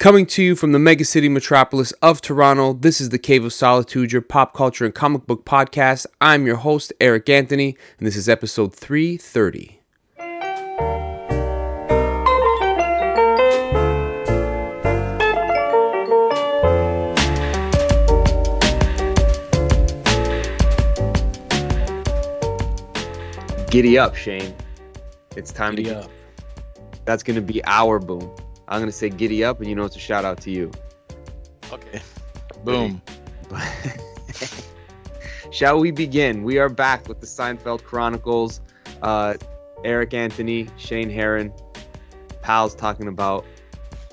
Coming to you from the mega city metropolis of Toronto, this is the Cave of Solitude, your pop culture and comic book podcast. I'm your host, Eric Anthony, and this is episode 330. Giddy up, Shane. It's time Giddy to up. That's going to be our boom. I'm going to say giddy up, and you know it's a shout out to you. Okay. Boom. Shall we begin? We are back with the Seinfeld Chronicles. Uh, Eric Anthony, Shane Heron, pals talking about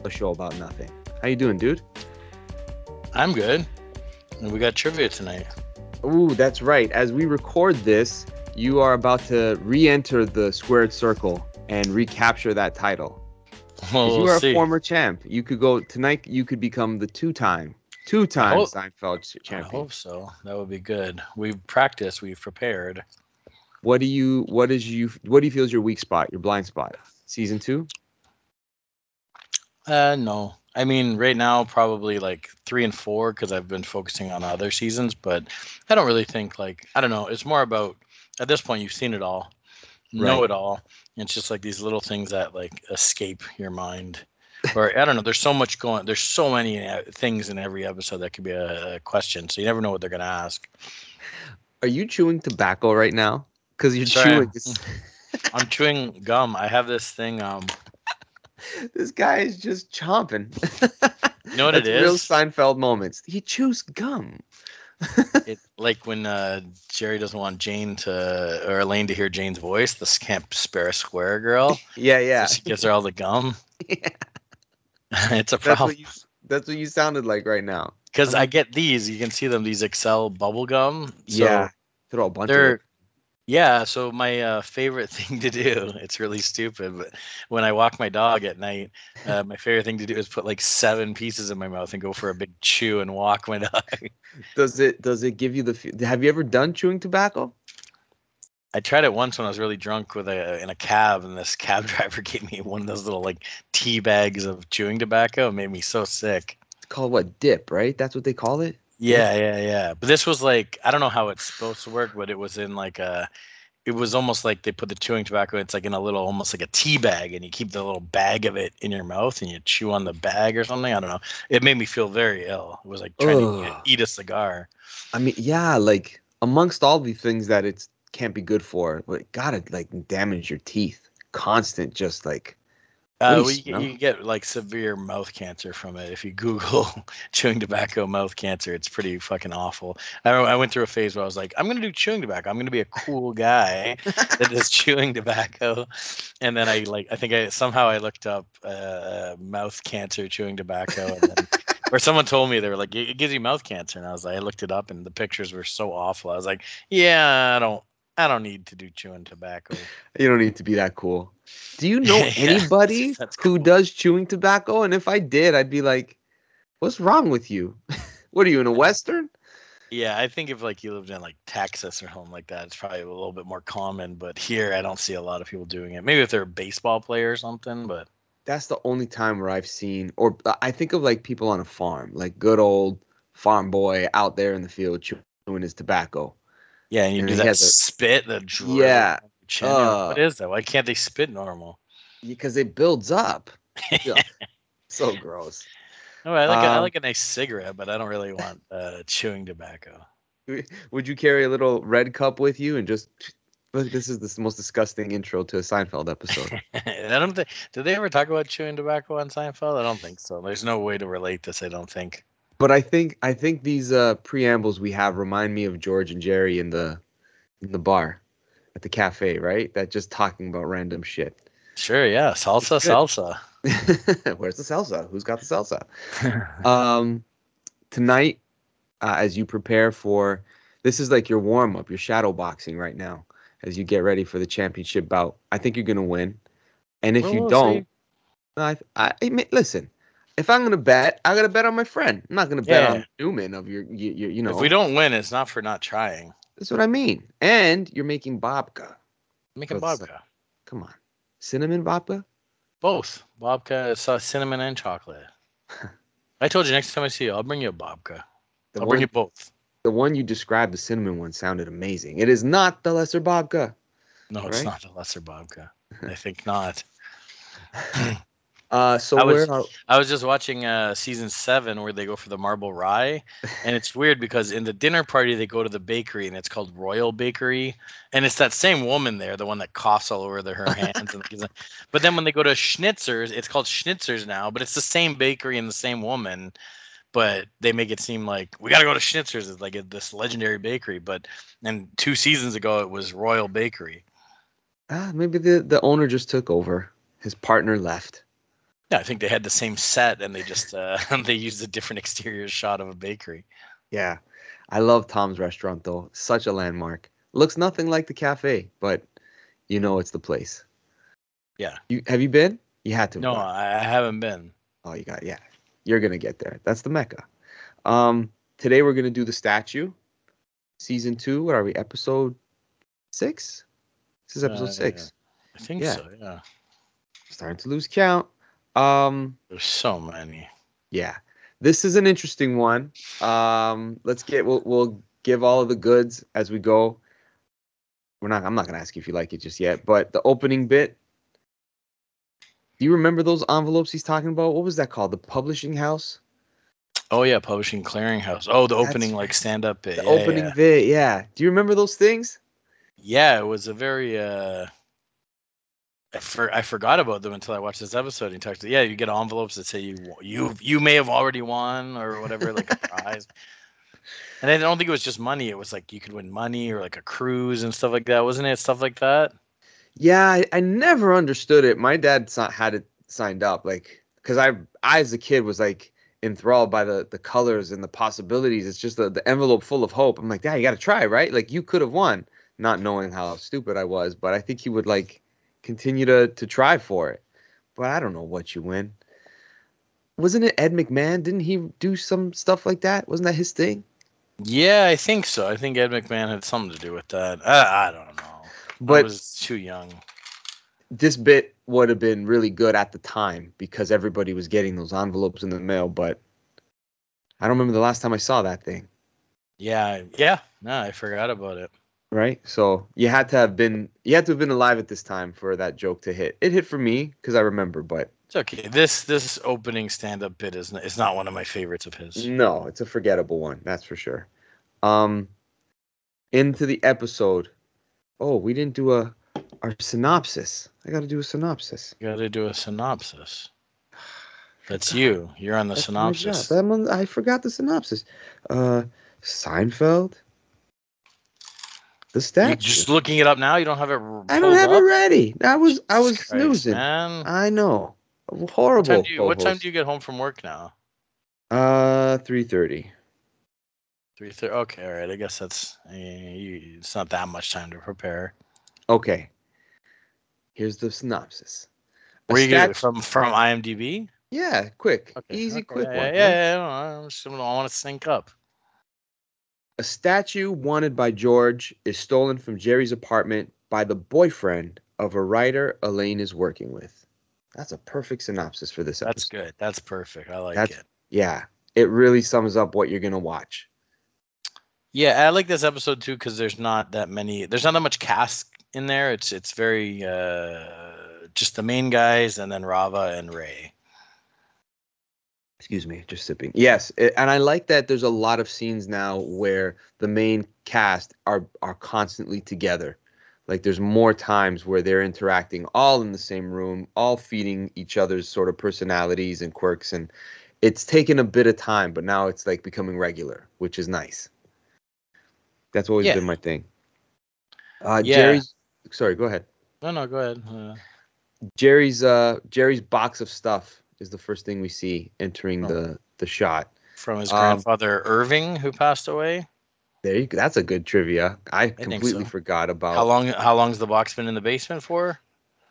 a show about nothing. How you doing, dude? I'm good. And we got trivia tonight. Ooh, that's right. As we record this, you are about to re-enter the squared circle and recapture that title. Well, you we'll are see. a former champ. You could go tonight. You could become the two-time, two-time hope- Seinfeld ch- I hope so. That would be good. We've practiced. We've prepared. What do you? What is you? What do you feel is your weak spot? Your blind spot? Season two? Uh, no. I mean, right now probably like three and four because I've been focusing on other seasons. But I don't really think like I don't know. It's more about at this point you've seen it all, know it all. It's just like these little things that like escape your mind. Or I don't know. There's so much going. There's so many uh, things in every episode that could be a, a question. So you never know what they're gonna ask. Are you chewing tobacco right now? Because you're am. chewing. I'm chewing gum. I have this thing. Um, this guy is just chomping. You know what That's it Real is? Seinfeld moments. He chews gum. it like when uh, Jerry doesn't want Jane to or Elaine to hear Jane's voice. The Scamp Sparrow Square girl. Yeah, yeah. So she gives her all the gum. Yeah. it's a That's problem what you. That's what you sounded like right now. because I get these. You can see them. These Excel bubble gum. So yeah. Throw a bunch of They're. Yeah. So my uh, favorite thing to do. It's really stupid, but when I walk my dog at night, uh, my favorite thing to do is put like seven pieces in my mouth and go for a big chew and walk my dog. Does it? Does it give you the? Have you ever done chewing tobacco? I tried it once when I was really drunk with a in a cab, and this cab driver gave me one of those little like tea bags of chewing tobacco. It made me so sick. It's called what? Dip, right? That's what they call it. Yeah, yeah, yeah. But this was like I don't know how it's supposed to work, but it was in like a. It was almost like they put the chewing tobacco. It's like in a little, almost like a tea bag, and you keep the little bag of it in your mouth, and you chew on the bag or something. I don't know. It made me feel very ill. It was like trying to eat a cigar. I mean, yeah, like amongst all the things that it can't be good for, but it gotta like damage your teeth. Constant, just like Uh, well, you, get, you get like severe mouth cancer from it. If you Google chewing tobacco mouth cancer, it's pretty fucking awful. I, I went through a phase where I was like, I'm gonna do chewing tobacco. I'm gonna be a cool guy that is chewing tobacco. And then I like, I think I somehow I looked up uh, mouth cancer chewing tobacco, and then, or someone told me they were like, it gives you mouth cancer, and I was like, I looked it up, and the pictures were so awful. I was like, yeah, I don't, I don't need to do chewing tobacco. you don't need to be that cool. Do you know Yeah, anybody that's who cool. does chewing tobacco? And if I did, I'd be like, "What's wrong with you? what are you in a western?" Yeah, I think if like you lived in like Texas or something like that, it's probably a little bit more common. But here, I don't see a lot of people doing it. Maybe if they're a baseball player or something. But That's the only time where I've seen, or uh, I think of like people on a farm, like good old farm boy out there in the field chewing his tobacco. yeah, and you And do that spit, the drip Yeah. Chin. Uh. what is that? Why can't they spit normal? because it builds up. Yeah. so gross. No, I like a, I Um, like a nice cigarette, but I don't really want uh, chewing tobacco. Would you carry a little red cup with you and just look? This is the most disgusting intro to a Seinfeld episode. I don't think. Did they ever talk about chewing tobacco on Seinfeld? I don't think so. There's no way to relate this. I don't think. but I think I think these uh, preambles we have remind me of George and Jerry in the in the bar at the cafe, right? That just talking about random shit. Sure, yeah, salsa, salsa. Where's the salsa? Who's got the salsa? um, tonight, uh, as you prepare for this, is like your warm up, your shadow boxing right now, as you get ready for the championship bout. I think you're gonna win, and if Well, you we'll don't. I, I, I mean, listen. If I'm gonna bet, I gotta bet on my friend. I'm not gonna bet Yeah. on Newman of your, you, you, you know. if we don't win, it's not for not trying. That's what I mean. And you're making babka. Making babka. Come on, cinnamon babka. Both babka, so uh, cinnamon and chocolate. I told you next time I see you, I'll bring you a babka. The I'll one, bring you both. the one you described, the cinnamon one, sounded amazing. It is not the lesser babka. No, it's not a lesser babka. I think not. Uh, so I was- I was just watching uh, season seven where they go for the marble rye, and it's weird because in the dinner party they go to the bakery and it's called Royal Bakery, and it's that same woman there, the one that coughs all over the, her hands. And, but then when they go to Schnitzers, it's called Schnitzers now, but it's the same bakery and the same woman, but they make it seem like we got to go to Schnitzers, it's like a, this legendary bakery. But and two seasons ago it was Royal Bakery. ah, maybe the the owner just took over. His partner left. Yeah, I think they had the same set and they just uh, they used a different exterior shot of a bakery. Yeah, I love Tom's restaurant though. Such a landmark. Looks nothing like the cafe, but you know it's the place. Yeah. You have you been? You had to. No. I haven't been. Oh, you got yeah. You're gonna get there. That's the mecca. Um, today we're gonna do the statue, season two. What are we? Episode six. This is episode Uh, six. I think Yeah. so. Yeah. Starting to lose count. Um, There's so many. yeah, this is an interesting one. Um, let's get we'll we'll give all of the goods as we go. We're not. I'm not gonna ask you if you like it just yet, but the opening bit. Do you remember those envelopes he's talking about? What was that called? The publishing house. Oh yeah, Publishing Clearinghouse. Oh, the That's opening like stand up bit. The yeah, opening yeah. bit. Yeah. Do you remember those things? Yeah, it was a very uh I, for, I forgot about them until I watched this episode. He talked to yeah, you get envelopes that say you you you may have already won or whatever, like a prize. And I don't think it was just money. It was like you could win money or like a cruise and stuff like that, wasn't it? Stuff like that. Yeah, I, I never understood it. My dad had it signed up, like, because I, I as a kid was like enthralled by the the colors and the possibilities. It's just the, the envelope full of hope. I'm like, Dad, you got to try, right? Like, you could have won, not knowing how stupid I was. But I think he would like continue to to try for it. But I don't know what you win. Wasn't it Ed McMahon? Didn't he do some stuff like that? Wasn't that his thing? Yeah, I think so. I think Ed McMahon had something to do with that. I, I don't know. I But was too young. this bit would have been really good at the time because everybody was getting those envelopes in the mail. But I don't remember the last time I saw that thing. Yeah, yeah. No, I forgot about it. Right. So you had to have been you had to have been alive at this time for that joke to hit. It hit for me because I remember, but It's okay. This this opening stand up bit is is not one of my favorites of his. no, it's a forgettable one. That's for sure. Um, into the episode. Oh, we didn't do a our synopsis. I got to do a synopsis. You got to do a synopsis. That's you. You're on the That's synopsis. I'm on- I forgot the synopsis. Uh, Seinfeld. The You statue. just looking it up now. You don't have it. I don't have up? it ready. I was I was Christ, snoozing. Man. I know. What Horrible. time, do you, what time do you get home from work now? Uh, three thirty. Three thirty. Okay, all right. I guess that's. eh, you, it's not that much time to prepare. Okay. Here's the synopsis. A Where you get it stat- from? From IMDb. Yeah, quick, Okay, easy, okay, quick yeah, one. Yeah, right? yeah. yeah, I'm just, I want to sync up. A statue wanted by George is stolen from Jerry's apartment by the boyfriend of a writer Elaine is working with. That's a perfect synopsis for this episode. That's good. That's perfect. I like That's- it. Yeah, it really sums up what you're gonna watch. Yeah, I like this episode too because there's not that many. There's not that much cast in there. It's it's very uh, just the main guys and then Rava and Ray. Excuse me, just sipping. Yes, it, and I like that there's a lot of scenes now where the main cast are are constantly together. Like there's more times where they're interacting all in the same room, all feeding each other's sort of personalities and quirks and it's taken a bit of time, but now it's like becoming regular, which is nice. That's always Yeah. been my thing. Uh Yeah. Jerry's sorry, go ahead. No, no, go ahead. Uh, Jerry's uh Jerry's box of stuff is the first thing we see entering Oh. the the shot. from his Um, grandfather Irving, who passed away. There you go. That's a good trivia. I think completely so. forgot about How long? How long's the box been in the basement for?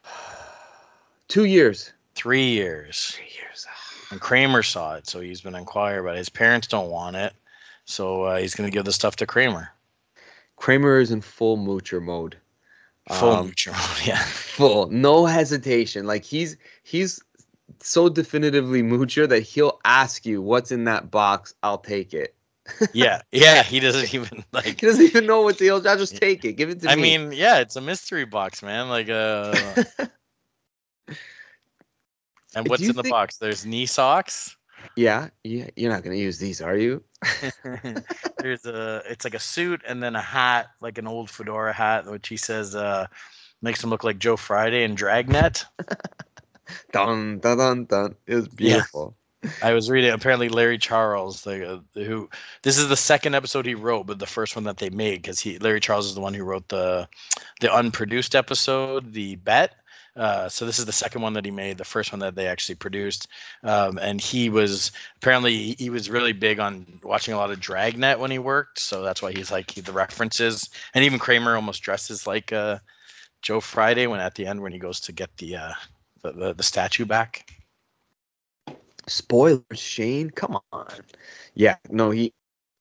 two years. Three years. Three years. And Kramer saw it, so he's been inquired about. it. His parents don't want it, so uh, he's gonna give the stuff to Kramer. Kramer is in full moocher mode. Full Um, yeah. full, no hesitation. Like he's he's so definitively moocher that he'll ask you what's in that box. I'll take it. yeah, yeah. He doesn't even like. He doesn't even know what the I'll just take it. Give it to I me. I mean, yeah, it's a mystery box, man. Like, uh, and what's in the box? There's knee socks. yeah, yeah. You're not gonna use these, are you? There's a, it's like a suit and then a hat, like an old fedora hat, which he says uh, makes him look like Joe Friday in Dragnet. Dun dun dun dun. It was Yeah. beautiful. I was reading. Apparently, Larry Charles, the, uh, who this is the second episode he wrote, but the first one that they made because he Larry Charles is the one who wrote the the unproduced episode, the bet. Uh, so this is the second one that he made, the first one that they actually produced. Um, and he was apparently he, he was really big on watching a lot of Dragnet when he worked, so that's why he's like he, the references. And even Kramer almost dresses like uh, Joe Friday when at the end when he goes to get the uh, the, the, the statue back. Spoilers, Shane. Come on. Yeah, no, he.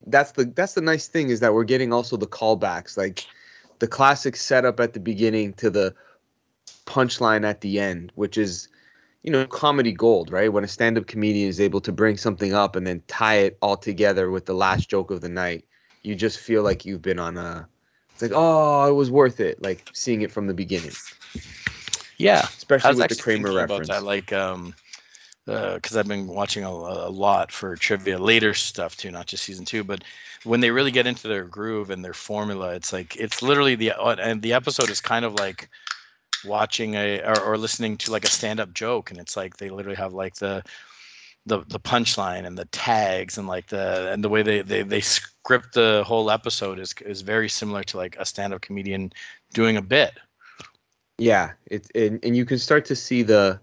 That's the that's the nice thing is that we're getting also the callbacks, like the classic setup at the beginning to the punchline at the end, which is, you know, comedy gold, right? When a stand-up comedian is able to bring something up and then tie it all together with the last joke of the night, you just feel like you've been on a. It's like, oh, it was worth it, like seeing it from the beginning, Yeah, especially with the Kramer reference. about that, like, um, because I've been watching a, a lot for trivia later stuff too, not just season two. But when they really get into their groove and their formula, it's like it's literally the uh, and the episode is kind of like watching a or, or listening to like a stand-up joke, and it's like they literally have like the the the punchline and the tags and like the and the way they they, they script the whole episode is is very similar to like a stand-up comedian doing a bit. Yeah, it's and, and you can start to see the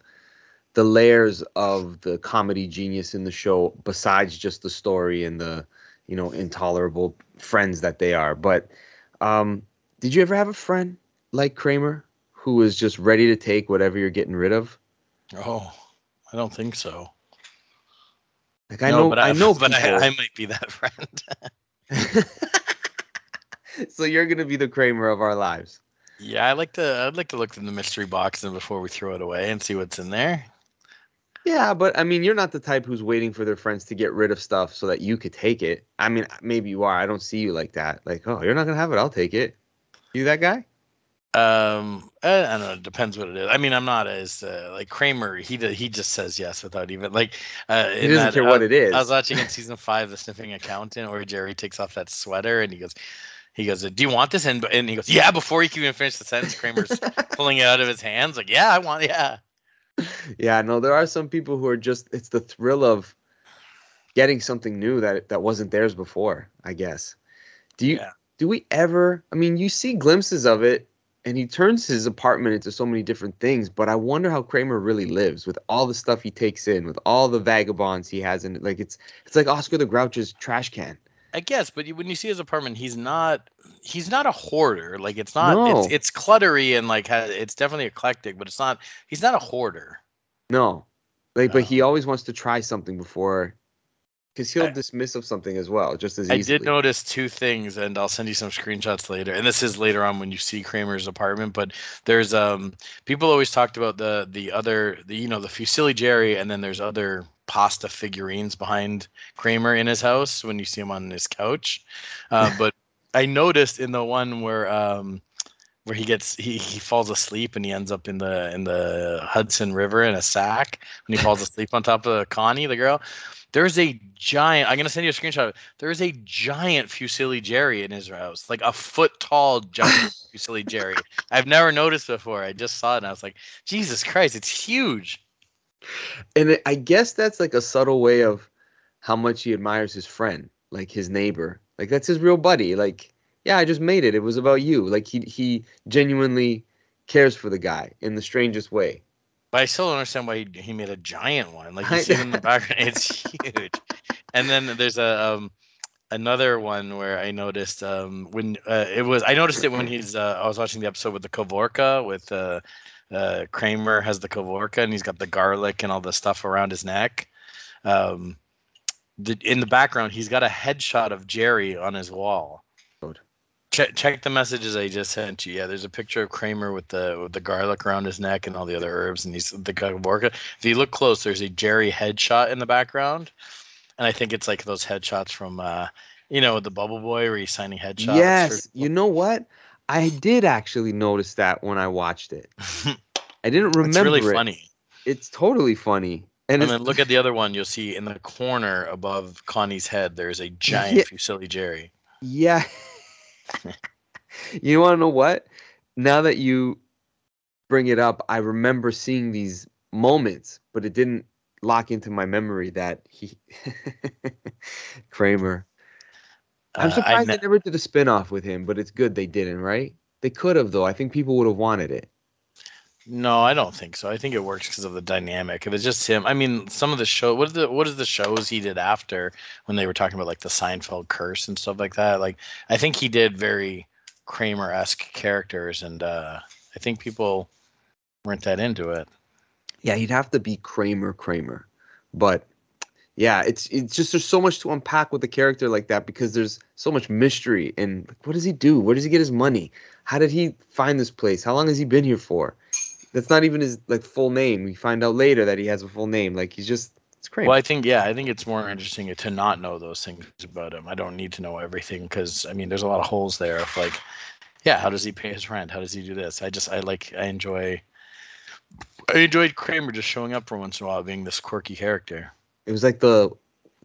the layers of the comedy genius in the show besides just the story and the you know intolerable friends that they are. But um, did you ever have a friend like Kramer who was just ready to take whatever you're getting rid of? Oh, I don't think so. Like I no, know, but I, know, but I, I might be that friend. so you're gonna be the Kramer of our lives. Yeah, I like to. I'd like to look in the mystery box and before we throw it away and see what's in there. Yeah, but I mean, you're not the type who's waiting for their friends to get rid of stuff so that you could take it. I mean, maybe you are. I don't see you like that. Like, oh, you're not gonna have it. I'll take it. You that guy? Um, I, I don't know. It depends what it is. I mean, I'm not as uh, like Kramer. He he just says yes without even like. Uh, He doesn't care what it is. I was watching in season five, the sniffing accountant, where Jerry takes off that sweater and he goes, he goes, "Do you want this?" And and he goes, "Yeah." Before he can even finish the sentence, Kramer's pulling it out of his hands, like, "Yeah, I want, yeah." yeah, no, there are some people who are just it's the thrill of getting something new that that wasn't theirs before, I guess. Do you Yeah. do we ever I mean, you see glimpses of it and he turns his apartment into so many different things, but I wonder how Kramer really lives with all the stuff he takes in, with all the vagabonds he has in it. Like it's it's like Oscar the Grouch's trash can. I guess, but when you see his apartment, he's not he's not a hoarder. Like it's not No. it's it's cluttery and like it's definitely eclectic, but it's not he's not a hoarder. No. Like but he always wants to try something before because he'll I- dismiss of something as well, just as I easily. did notice two things, and I'll send you some screenshots later. And this is later on when you see Kramer's apartment. But there's um people always talked about the the other the you know the Fusilli Jerry, and then there's other pasta figurines behind Kramer in his house when you see him on his couch. Uh, but I noticed in the one where um where he gets he, he falls asleep and he ends up in the in the Hudson River in a sack when he falls asleep on top of Connie the girl. There's a giant. I'm gonna send you a screenshot. of it. There is a giant Fusilli Jerry in his house, like a foot tall giant Fusilli Jerry. I've never noticed before. I just saw it and I was like, Jesus Christ, it's huge. And I guess that's like a subtle way of how much he admires his friend, like his neighbor. Like that's his real buddy. Like, yeah, I just made it. It was about you. Like he he genuinely cares for the guy in the strangest way. But I still don't understand why he, he made a giant one. Like you see it in the background, it's huge. And then there's a um, another one where I noticed um, when uh, it was I noticed it when he's uh, I was watching the episode with the Kavorka with uh, uh, Kramer has the Kavorka and he's got the garlic and all the stuff around his neck. Um, the, in the background, he's got a headshot of Jerry on his wall. check check the messages I just sent you. Yeah, there's a picture of Kramer with the with the garlic around his neck and all the other herbs, and he's the Kavorka. If you look close, there's a Jerry headshot in the background, and I think it's like those headshots from uh, you know, the Bubble Boy where he's signing headshots. Yes, you know what? I did actually notice that when I watched it. I didn't remember. it's really it. funny. It's totally funny. And, And then look at the other one. You'll see in the corner above Connie's head, there's a giant Yeah. Fusilli Jerry. yeah. you want to know what? Now that you bring it up, I remember seeing these moments, but it didn't lock into my memory that he Kramer. I'm Uh, I surprised they never did a spin-off with him, but it's good they didn't, right? They could have though. I think people would have wanted it. No, I don't think so. I think it works because of the dynamic. If it's just him, I mean, some of the show. What is the what is the shows he did after when they were talking about like the Seinfeld curse and stuff like that? Like, I think he did very Kramer esque characters, and uh, I think people weren't that into it. Yeah, he'd have to be Kramer Kramer. But yeah, it's it's just there's so much to unpack with a character like that because there's so much mystery and like, what does he do? Where does he get his money? How did he find this place? How long has he been here for? That's not even his like full name. We find out later that he has a full name. Like he's just it's Kramer. Well, I think yeah, I think it's more interesting to not know those things about him. I don't need to know everything because I mean, there's a lot of holes there of like, yeah, how does he pay his rent? How does he do this? I just I like I enjoy. I enjoyed Kramer just showing up for once in a while, being this quirky character. It was like the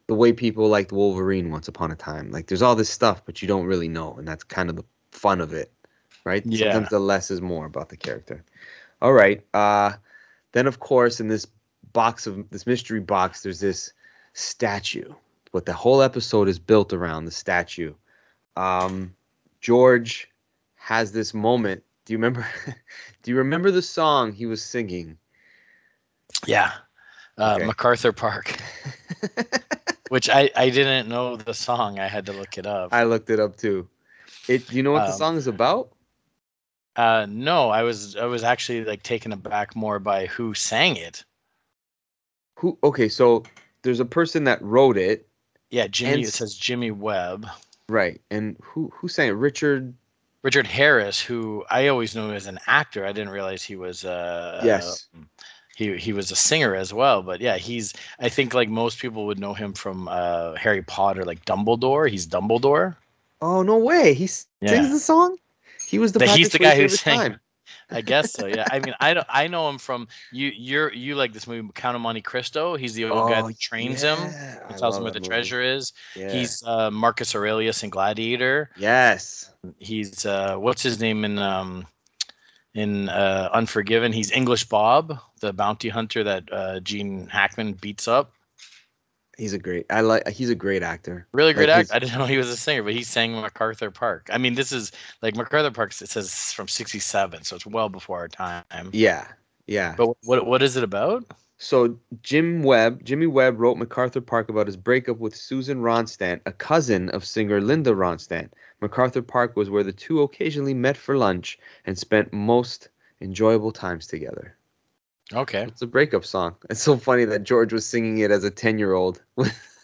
the way people liked Wolverine once upon a time. Like there's all this stuff, but you don't really know, and that's kind of the fun of it, right? Yeah. Sometimes the less is more about the character. All right. Uh, then of course in this box of this mystery box, there's this statue. But the whole episode is built around the statue. Um, George has this moment. Do you remember? do you remember the song he was singing? Yeah. Uh, Okay. MacArthur Park, which I, I didn't know the song. I had to look it up. I looked it up too. It. You know what the Um, song is about? Uh, no, I was I was actually like taken aback more by who sang it. Who? Okay, so there's a person that wrote it, Yeah, Jimmy. And It says Jimmy Webb. right? And who who sang it? Richard. Richard Harris, who I always knew as an actor. I didn't realize he was uh Yes. He he was a singer as well. But yeah, he's I think like most people would know him from uh Harry Potter, like Dumbledore. He's Dumbledore. Oh no way! He s- Yeah. sings the song. He was the. That he's the guy who sang. time. I guess so. Yeah. I mean, I don't. I know him from you. You're you like this movie Count of Monte Cristo. He's the old guy Oh, that trains him. yeah, I and tells him where the movie. treasure is. Yeah. He's uh, Marcus Aurelius in Gladiator. yes. He's uh, what's his name in um, in uh, Unforgiven? He's English Bob, the bounty hunter that uh, Gene Hackman beats up. He's a great. I like. He's a great actor. Really great Like actor. I didn't know he was a singer, but he sang MacArthur Park. I mean, this is like MacArthur Park. It says from '67, so it's well before our time. Yeah. Yeah. But what what is it about? So Jim Webb, Jimmy Webb wrote MacArthur Park about his breakup with Susan Ronstadt, a cousin of singer Linda Ronstadt. MacArthur Park was where the two occasionally met for lunch and spent most enjoyable times together. Okay. It's a breakup song. It's so funny that George was singing it as a 10-year-old with,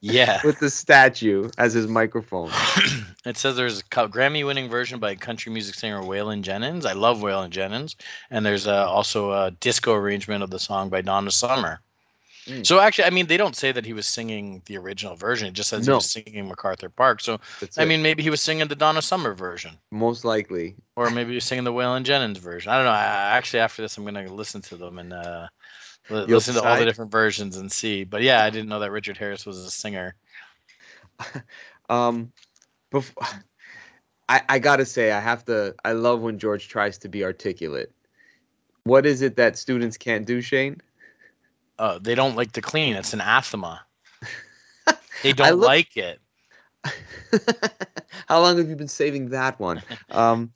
Yeah. with the statue as his microphone. it says there's a Grammy-winning version by country music singer Waylon Jennings. I love Waylon Jennings, and there's uh, also a disco arrangement of the song by Donna Summer. Mm. So actually, I mean, they don't say that he was singing the original version. It just says he was singing MacArthur Park. So That's I it. mean, maybe he was singing the Donna Summer version, most likely. or maybe he was singing the Waylon Jennings version. I don't know. I, actually, after this, I'm gonna listen to them and uh, listen to all the different versions and see. But yeah, I didn't know that Richard Harris was a singer. Um, before, I I gotta say I have to. I love when George tries to be articulate. What is it that students can't do, Shane? Uh, they don't like to clean. It's an anathema. They don't look- like it. How long have you been saving that one? Um,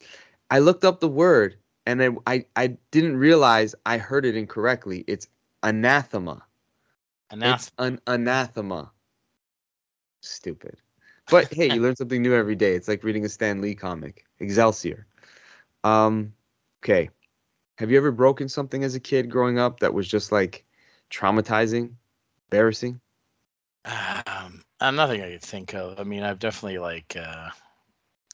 I looked up the word and I, I I didn't realize I heard it incorrectly. It's anathema. Anathema. It's an anathema. Stupid. But hey, you learn something new every day. It's like reading a Stan Lee comic. Excelsior. Um, okay. Have you ever broken something as a kid growing up that was just like traumatizing, embarrassing? Um, uh, nothing I could think of. I mean, I've definitely like, uh,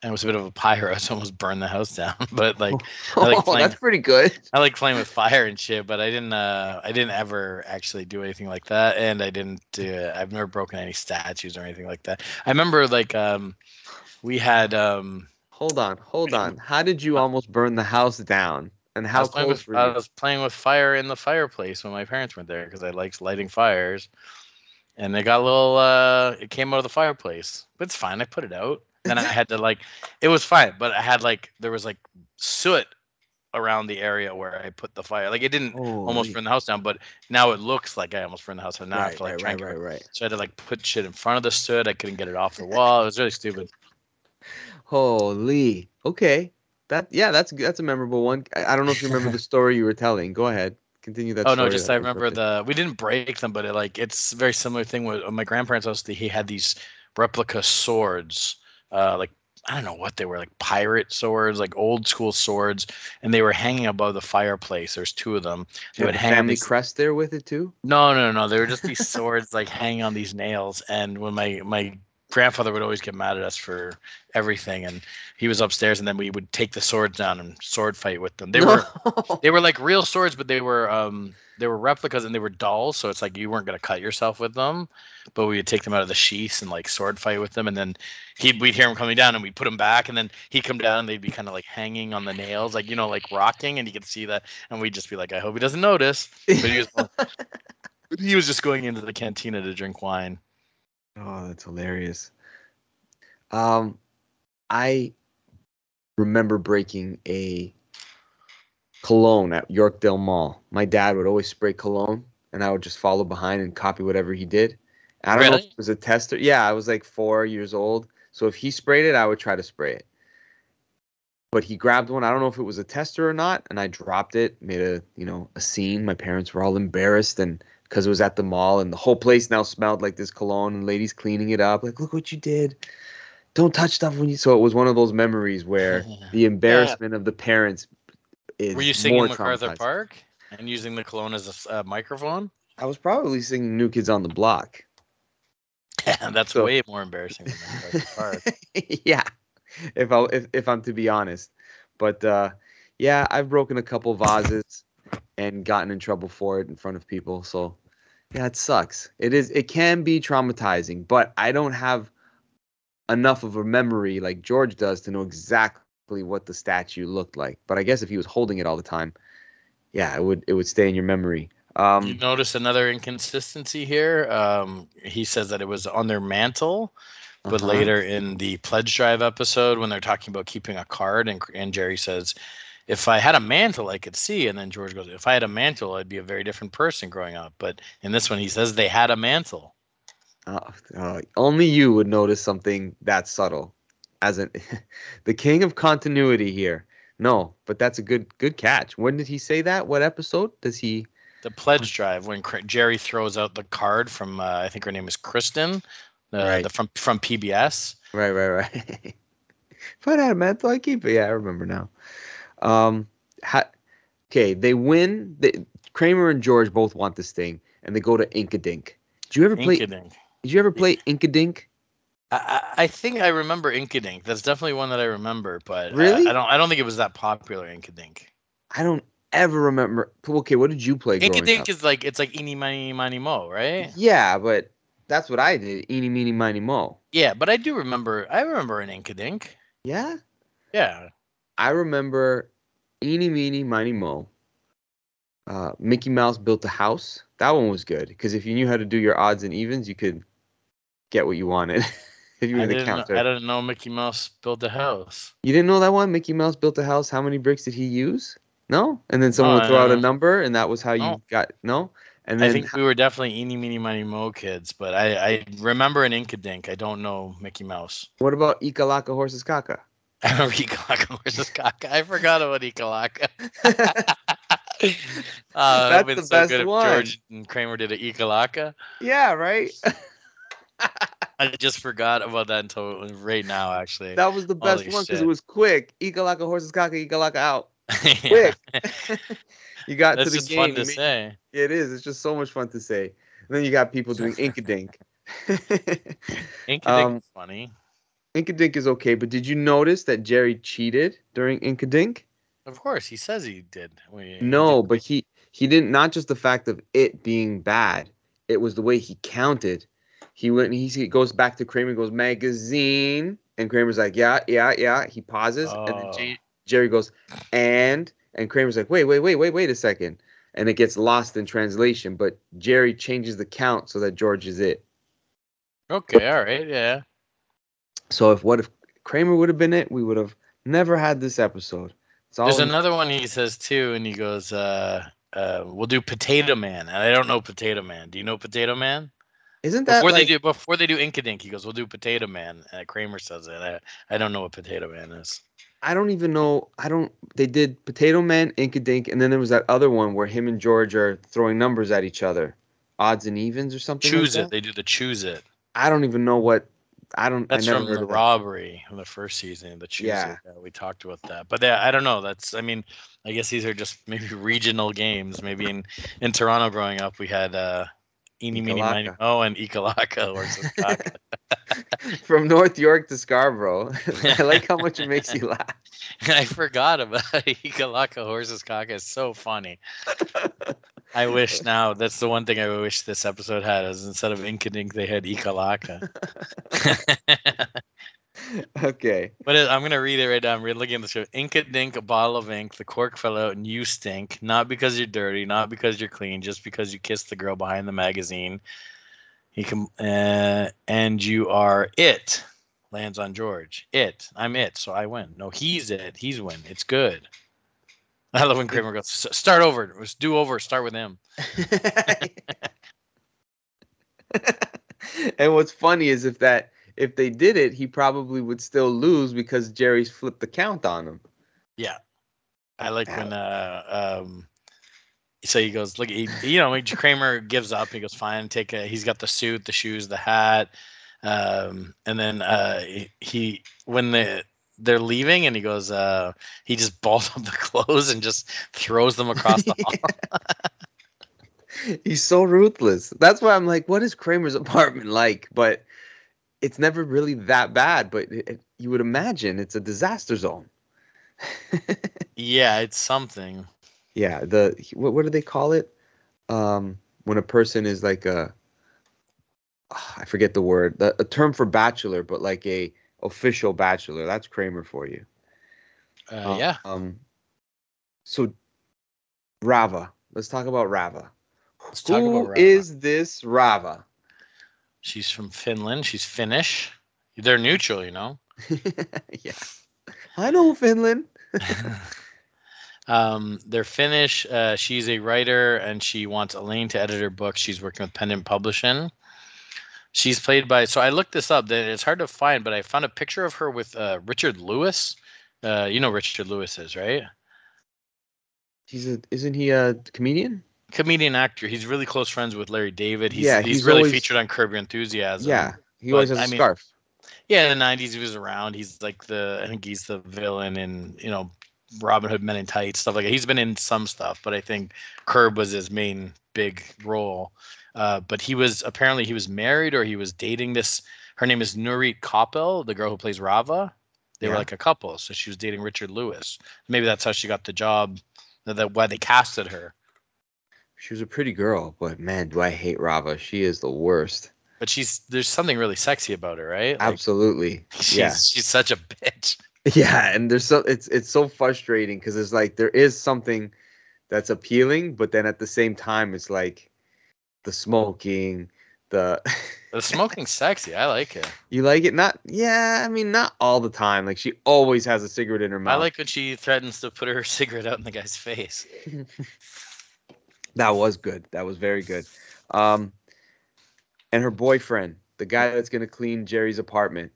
and was a bit of a pyro, so almost burned the house down. But like, I like oh, that's pretty good. I like playing with fire and shit, but I didn't. Uh, I didn't ever actually do anything like that, and I didn't. Uh, I've never broken any statues or anything like that. I remember like um, we had um, Hold on, hold on. How did you almost burn the house down? And I how was close with I was playing with fire in the fireplace when my parents weren't there because I liked lighting fires, and they got a little. Uh, it came out of the fireplace, but it's fine. I put it out. Then I had to like, it was fine, but I had like there was like soot around the area where I put the fire. Like it didn't almost burn the house down, but now it looks like I almost burned the house down. Now I have to like right, try right, right, right. So I had to like put shit in front of the soot. I couldn't get it off the wall. It was really stupid. Holy. Okay. That yeah, that's that's a memorable one. I, I don't know if you remember the story you were telling. Go ahead. Continue that oh no, just I remember the we didn't break them, but it, like it's a very similar thing with uh, my grandparents' house. He had these replica swords, uh, like I don't know what they were, like pirate swords, like old school swords, and they were hanging above the fireplace. There's two of them. They you would hang on family these- crest there with it too? No, no, no. They were just these swords like hanging on these nails. And when my my grandfather would always get mad at us for everything, and he was upstairs, and then we would take the swords down and sword fight with them. They were they were like real swords, but they were um they were replicas and they were dolls, so it's like you weren't gonna cut yourself with them. But we would take them out of the sheaths and like sword fight with them, and then he'd we'd hear him coming down, and we'd put them back, and then he'd come down, and they'd be kind of like hanging on the nails, like you know, like rocking, and you could see that, and we'd just be like, I hope he doesn't notice. But he was he was just going into the cantina to drink wine. Oh, that's hilarious. Um, I remember breaking a cologne at Yorkdale Mall. My dad would always spray cologne, and I would just follow behind and copy whatever he did. I don't know if it was a tester. Yeah, I was like four years old, so if he sprayed it, I would try to spray it. But he grabbed one. I don't know if it was a tester or not, and I dropped it. Made a you know a scene. My parents were all embarrassed, and because it was at the mall, and the whole place now smelled like this cologne, and ladies cleaning it up. Like, look what you did. Don't touch stuff when you. So it was one of those memories where the embarrassment of the parents is Were you singing more MacArthur. Park and using the cologne as a uh, microphone? I was probably singing New Kids on the Block. That's So- way more embarrassing than MacArthur Park. yeah, if I if, if I'm to be honest, but uh, yeah, I've broken a couple vases and gotten in trouble for it in front of people. So yeah, it sucks. It is. It can be traumatizing, but I don't have enough of a memory like George does to know exactly what the statue looked like. But I guess if he was holding it all the time, yeah, it would it would stay in your memory. Um, you notice another inconsistency here. Um, he says that it was on their mantle, but uh-huh. later in the pledge drive episode, when they're talking about keeping a card, and, and Jerry says, "If I had a mantle, I could see," and then George goes, "If I had a mantle, I'd be a very different person growing up." But in this one, he says they had a mantle. Uh, uh, only you would notice something that subtle, as an the king of continuity here. No, but that's a good good catch. When did he say that? What episode does he? The pledge drive when Jerry throws out the card from uh, I think her name is Kristen, the, Right. the from from PBS. Right, right, right. if I had a mantle, I keep it. Yeah, I remember now. Um, ha- okay, they win. They, Kramer and George both want this thing, and they go to Inkadink. Did you ever play? Inkadink. Did you ever play Inkadink? I, I I think I remember Inkadink. That's definitely one that I remember, but I- Really? I, don't I don't think it was that popular. Inkadink. I don't ever remember. Okay, what did you play growing up? Inkadink is like it's like eeny miny miny mo, right? Yeah, but that's what I did. Eeny, meeny, miny, mo. Yeah, but I do remember. I remember an Inkadink. Yeah, Yeah. I remember Eeny, meeny, miny, mo. Uh, Mickey Mouse built a house. That one was good because if you knew how to do your odds and evens, you could get what you wanted. if you I were the didn't, know. I didn't know Mickey Mouse built a house. You didn't know that one? Mickey Mouse built a house. How many bricks did he use? No? And then someone No, would throw out a number and that was how you got no? And then I think we were definitely eeny meeny miny mo kids, but I, I remember an Inkadink. I don't know Mickey Mouse. what about Ikalaka horses caca? I Ikalaka versus Kaka. I forgot about Ikalaka. Uh, That's would the so best good if one. George and Kramer did a Ikalaka. yeah, right? I just forgot about that until right now, actually. that was the best Holy one because it was quick. Ikalaka horses caca, Ikalaka out. quick. You got That's to the just game. fun to made- say. It is. It's just so much fun to say. And then you got people doing Inkadink. Inkadink Um, is funny. Inkadink is okay, but did you notice that Jerry cheated during Inkadink? Of course, he says he did. We, No, but he he didn't. Not just the fact of it being bad. It was the way he counted. He went. He, he goes back to Kramer. Goes magazine, and Kramer's like, yeah, yeah, yeah. He pauses, and then Oh. J- Jerry goes, and and Kramer's like, wait, wait, wait, wait, wait a second, and it gets lost in translation. But Jerry changes the count so that George is it. Okay, all right, yeah. So if what if Kramer would have been it, we would have never had this episode. There's in- another one he says too, and he goes, uh, uh, "We'll do Potato Man," and I don't know Potato Man. Do you know Potato Man? Isn't that Before they do, before they do Inkadink, he goes, "We'll do Potato Man." And Kramer says it. I, I don't know what Potato Man is. I don't even know. I don't. They did Potato Man, Inkadink, and then there was that other one where him and George are throwing numbers at each other, odds and evens or something. like Choose that. it. They do the choose it. I don't even know what. I don't. That's I never from heard the robbery from the first season. The choose Yeah. Yeah, we talked about that. But yeah, I don't know. That's. I mean, I guess these are just maybe regional games. Maybe in in Toronto growing up, we had uh, Eeny Meeny Miny. Mo and Ikalaka or. From North York to Scarborough. I like how much it makes you laugh. I forgot about Ikalaka horses caca. It's so funny. I wish now that's the one thing I wish this episode had is instead of Inkadink they had Ikalaka. Okay. but it, I'm gonna read it right now. I'm really looking at the show. Inkadink, a bottle of ink, the cork fell out, and you stink. Not because you're dirty, not because you're clean, just because you kissed the girl behind the magazine. He can, uh, and you are it. Lands on George. It. I'm it, so I win. No, he's it. He's win. It's good. I love when Kramer goes, start over. Let's do over. Start with him. and what's funny is if that if they did it, he probably would still lose because Jerry's flipped the count on him. Yeah. I like when uh um so he goes look he, you know Kramer gives up he goes fine take a he's got the suit the shoes the hat um and then uh he when the they're leaving and he goes uh he just balls up the clothes and just throws them across the hall He's so ruthless. That's why I'm like, what is Kramer's apartment like? But it's never really that bad. But it, it- you would imagine it's a disaster zone. yeah it's something Yeah, the what, what do they call it? Um, when a person is like a, ah, forget the word, the, a term for bachelor, but like a official bachelor. That's Kramer for you. uh, yeah Um. So, Rava. Let's talk about Rava. Let's talk about Rava. is this Rava? she's from Finland she's Finnish they're neutral you know yeah, I know Finland. Um, they're Finnish. Uh, she's a writer, and she wants Elaine to edit her book. She's working with Pendant Publishing. She's played by. So I looked this up. That it's hard to find, but I found a picture of her with uh, Richard Lewis. Uh, you know Richard Lewis is, right? He's a, isn't he a comedian? Comedian actor. He's really close friends with Larry David. He's, Yeah, he's, he's really always- featured on Curb Your Enthusiasm. yeah, he but, always has a I mean- scarf. Yeah, in the '90s he was around. He's like the I think he's the villain in you know Robin Hood Men in Tights stuff like that. He's been in some stuff, but I think Curb was his main big role. Uh, but he was apparently he was married or he was dating this. Her name is Nurit Koppel, the girl who plays Rava. They were like a couple, so she was dating Richard Lewis. Maybe that's how she got the job. That, that why they casted her. She was a pretty girl, but man, do I hate Rava. She is the worst. But she's there's something really sexy about her, right? Like, Absolutely. she's yeah. she's such a bitch. Yeah, and there's so it's it's so frustrating because it's like there is something that's appealing, but then at the same time it's like the smoking, the The smoking's sexy. I like it. you like it not yeah, I mean not all the time. Like she always has a cigarette in her mouth. I like when she threatens to put her cigarette out in the guy's face. that was good. That was very good. Um and her boyfriend, the guy that's gonna clean Jerry's apartment.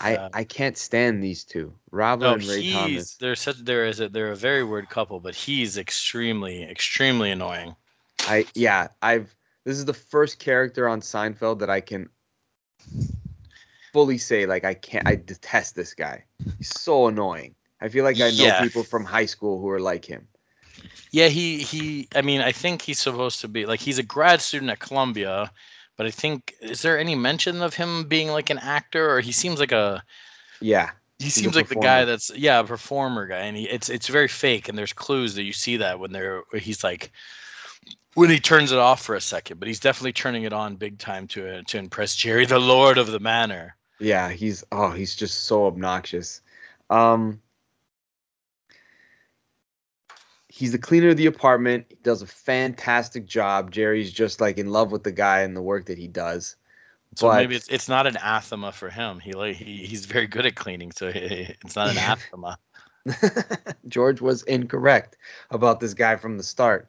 I. I can't stand these two, Rava No, and Ray he's Thomas. they're such there is a they're a very weird couple, but he's extremely extremely annoying. I yeah, I've this is the first character on Seinfeld that I can fully say like I can't I detest this guy. He's so annoying. I feel like I know Yeah. people from high school who are like him. Yeah, he he. I mean, I think he's supposed to be like he's a grad student at Columbia, but I think is there any mention of him being like an actor or he seems like a Yeah. he seems like the guy that's yeah a performer guy and he, it's it's very fake and there's clues that you see that when they're he's like when he turns it off for a second but he's definitely turning it on big time to uh, to impress Jerry the lord of the manor Yeah, he's oh, he's just so obnoxious. Um He's the cleaner of the apartment. He does a fantastic job. Jerry's just like in love with the guy and the work that he does. so But- maybe it's, it's not an anathema for him he like he, he's very good at cleaning so it's not an anathema George was incorrect about this guy from the start.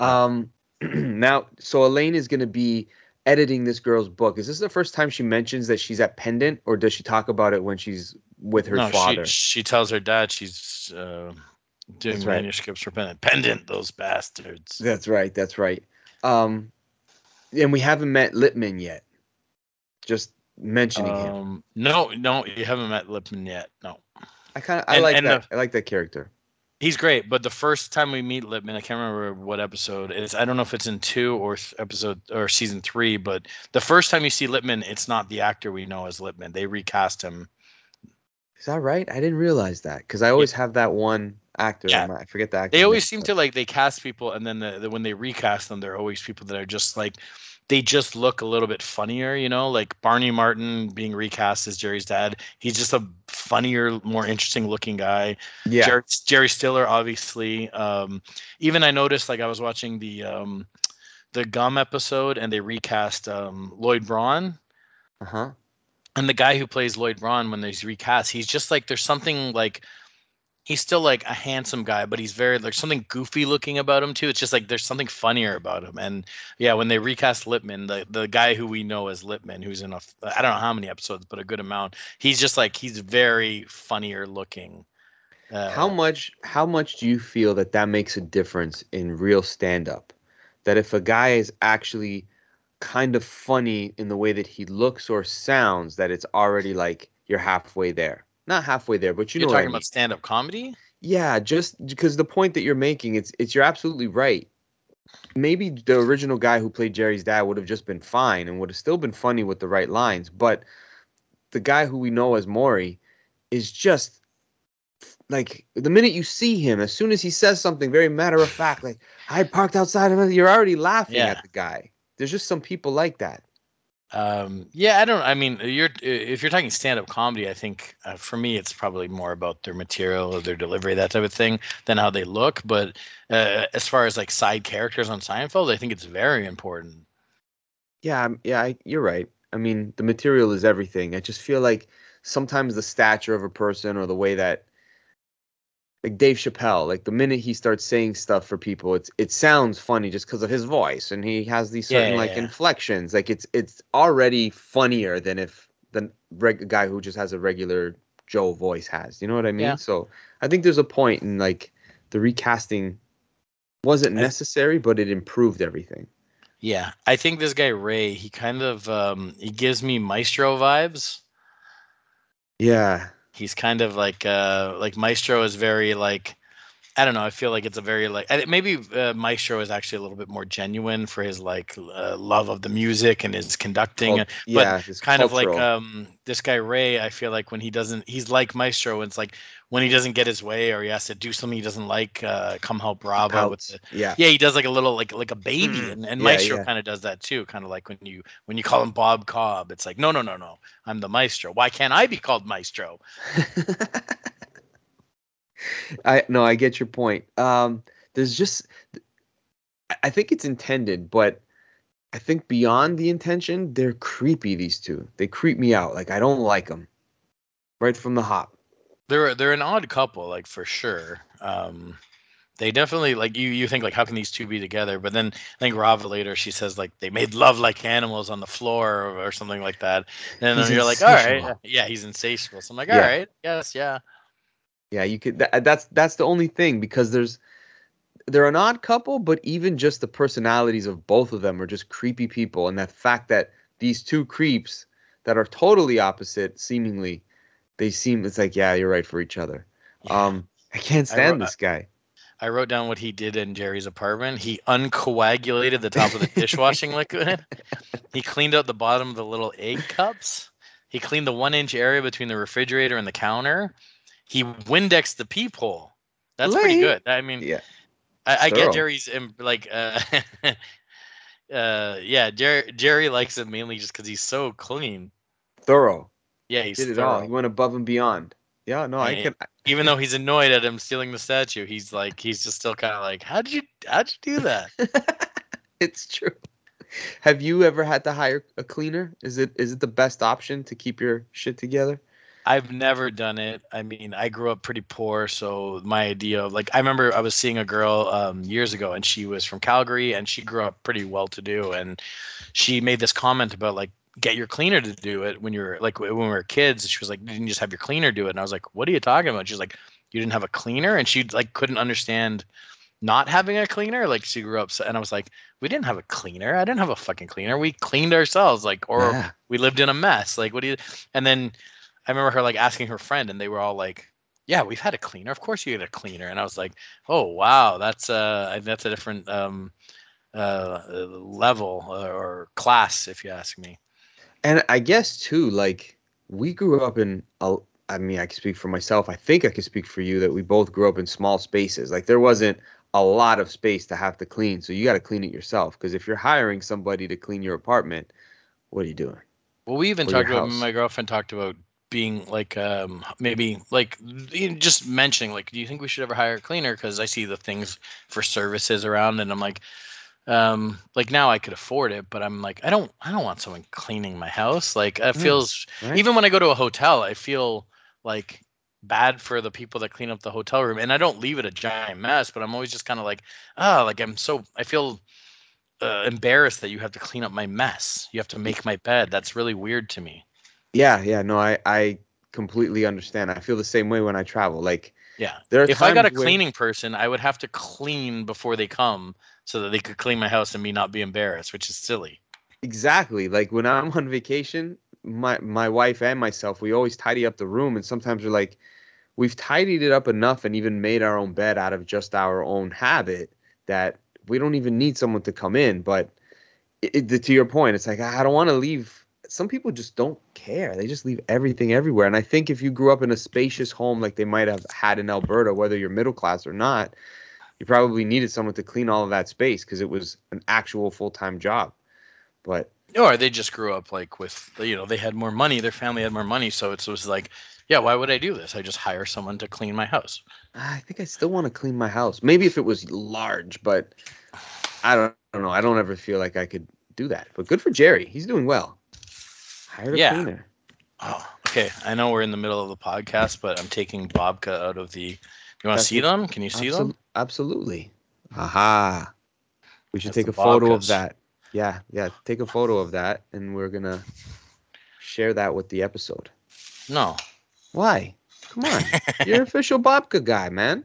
Um, now, so Elaine is going to be editing this girl's book. Is this the first time she mentions that she's at Pendant, or does she talk about it when she's with her no father? she she tells her dad she's uh, doing right. manuscripts for pendant pendant those bastards That's right. That's right. Um, and we haven't met Lippman yet. Just mentioning him. um no no you haven't met Lippman yet no I kind of I and- like and that. I like that character. He's great, but the first time we meet Lippman, I can't remember what episode it's. I don't know if it's in two or th- episode or season three, but the first time you see Lippman, it's not the actor we know as Lippman. They recast him. Is that right? I didn't realize that because I always have that one actor. Yeah. my- I forget the actor. They always seem to like they cast people, and then the, the, when they recast them, they're always people that are just like they just look a little bit funnier, you know, like Barney Martin being recast as Jerry's dad. He's just a funnier, more interesting looking guy. Yeah. Jerry, Jerry Stiller, obviously. Um, even I noticed, like I was watching the um, the Gum episode, and they recast um, Lloyd Braun, Uh huh. and the guy who plays Lloyd Braun when there's recast, he's just like there's something like he's still like a handsome guy, but he's very like something goofy looking about him too. It's just like there's something funnier about him. And yeah, when they recast Lippman, the the guy who we know as Lippman, who's in a I don't know how many episodes, but a good amount, he's just like he's very funnier looking. Uh, how much how much do you feel that that makes a difference in real stand up that if a guy is actually kind of funny in the way that he looks or sounds that it's already like you're halfway there not halfway there but you You're know talking about stand-up comedy? yeah just because the point that you're making it's it's you're absolutely right maybe the original guy who played jerry's dad would have just been fine and would have still been funny with the right lines but the guy who we know as maury is just like the minute you see him as soon as he says something very matter of fact like i parked outside of it you're already laughing Yeah. at the guy there's just some people like that Um, yeah, I don't. I mean, you're if you're talking stand-up comedy, I think uh, for me it's probably more about their material or their delivery, that type of thing, than how they look. But uh, as far as like side characters on Seinfeld, I think it's very important. Yeah, yeah, I, you're right. I mean, the material is everything. I just feel like sometimes the stature of a person or the way that, like Dave Chappelle, like the minute he starts saying stuff for people, it's it sounds funny just because of his voice, and he has these certain yeah, like yeah. inflections. Like it's it's already funnier than if the reg- guy who just has a regular Joe voice has. You know what I mean? Yeah. So I think there's a point in like the recasting wasn't necessary, but it improved everything. Yeah, I think this guy Ray, he kind of um, he gives me Maestro vibes. Yeah. He's kind of like uh, like Maestro is very like I don't know. I feel like it's a very like maybe uh, Maestro is actually a little bit more genuine for his like uh, love of the music and his conducting. Cult- yeah, it's kind of like um this guy Ray, I feel like when he doesn't he's like Maestro and it's like when he doesn't get his way or he has to do something he doesn't like, uh come help Bravo with the yeah. yeah, he does like a little like like a baby Mm, and, and yeah, Maestro yeah. kind of does that too, kind of like when you when you call him Bob Cobb, it's like no no no no, I'm the Maestro. Why can't I be called Maestro? I no, I get your point. Um, there's just, I- think it's intended, but I think beyond the intention, they're creepy. These two, they creep me out. Like I don't like them, right from the hop. They're they're an odd couple, like for sure. Um, they definitely like you. You think like how can these two be together? But then I think Rava later she says like they made love like animals on the floor or, or something like that. And then you're like, all right, yeah, he's insatiable. So I'm like, Yeah. all right, yes, yeah, Yeah, you could. That, that's that's the only thing because there's they're an odd couple, but even just the personalities of both of them are just creepy people, and that fact that these two creeps that are totally opposite, seemingly, they seem it's like yeah, you're right for each other. Yeah. Um, I can't I stand wrote- this guy. I wrote down what he did in Jerry's apartment. He uncoagulated the top of the dishwashing liquid. He cleaned out the bottom of the little egg cups. He cleaned the one inch area between the refrigerator and the counter. He Windexed the peephole. That's pretty good. I mean, Yeah. I, I get Jerry's like, uh, uh, yeah, Jerry Jerry likes it mainly just because he's so clean. Thorough. Yeah, he's Did it all. He went above and beyond. Yeah, no, I can. Even though he's annoyed at him stealing the statue, he's like, he's just still kind of like, how'd you, how'd you do that? it's true. Have you ever had to hire a cleaner? Is it is it the best option to keep your shit together? I've never done it. I mean, I grew up pretty poor, so my idea of like I remember I was seeing a girl um, years ago, and she was from Calgary, and she grew up pretty well to do, and she made this comment about like get your cleaner to do it when you're like when we were kids. She was like, didn't you just have your cleaner do it? And I was like, what are you talking about? She's like, you didn't have a cleaner, and she like couldn't understand not having a cleaner. Like she grew up, and I was like, we didn't have a cleaner. I didn't have a fucking cleaner. We cleaned ourselves, like or Yeah. we lived in a mess. Like, what do you? And then I remember her like asking her friend, and they were all like, "Yeah, we've had a cleaner. Of course you get a cleaner." And I was like, "Oh wow, that's uh that's a different um uh level uh, or class, if you ask me." And I guess too, like we grew up in. A, I mean, I can speak for myself. I think I can speak for you that we both grew up in small spaces. Like there wasn't a lot of space to have to clean, so you got to clean it yourself. Because if you're hiring somebody to clean your apartment, what are you doing? Well, we even Or talked about my girlfriend talked about being like um maybe like just mentioning like do you think we should ever hire a cleaner? Because i see the things for services around and i'm like um like now i could afford it but i'm like i don't i don't want someone cleaning my house. Like it Mm, feels right? even when i go to a hotel i feel like bad for the people that clean up the hotel room. And i don't leave it a giant mess but i'm always just kind of like ah like i'm so i feel uh, embarrassed that you have to clean up my mess. You have to make my bed. That's really weird to me Yeah, yeah. No, I I completely understand. I feel the same way when I travel. Like Yeah. there are If I got a times where- cleaning person, I would have to clean before they come so that they could clean my house and me not be embarrassed, which is silly. Exactly. Like when I'm on vacation, my my wife and myself, we always tidy up the room, and sometimes we're like, we've tidied it up enough and even made our own bed out of just our own habit that we don't even need someone to come in. But it, it- to your point, it's like I don't want to leave. Some people just don't care. They just leave everything everywhere. And I think if you grew up in a spacious home like they might have had in Alberta, whether you're middle class or not, you probably needed someone to clean all of that space because it was an actual full time job. But Or they just grew up like with, you know, they had more money, their family had more money. So it was like, yeah, why would I do this? I just hire someone to clean my house. I think I still want to clean my house. Maybe if it was large, but I don't, I don't know. I don't ever feel like I could do that. But good for Jerry. He's doing well. A Yeah. cleaner. Oh, okay. I know we're in the middle of the podcast, but I'm taking babka out of the. You want to see them? Can you see them? Absolutely. Aha. We should That's take a photo of that. Yeah, yeah. Take a photo of that, and we're gonna share that with the episode. No. Why? Come on. You're official babka guy, man.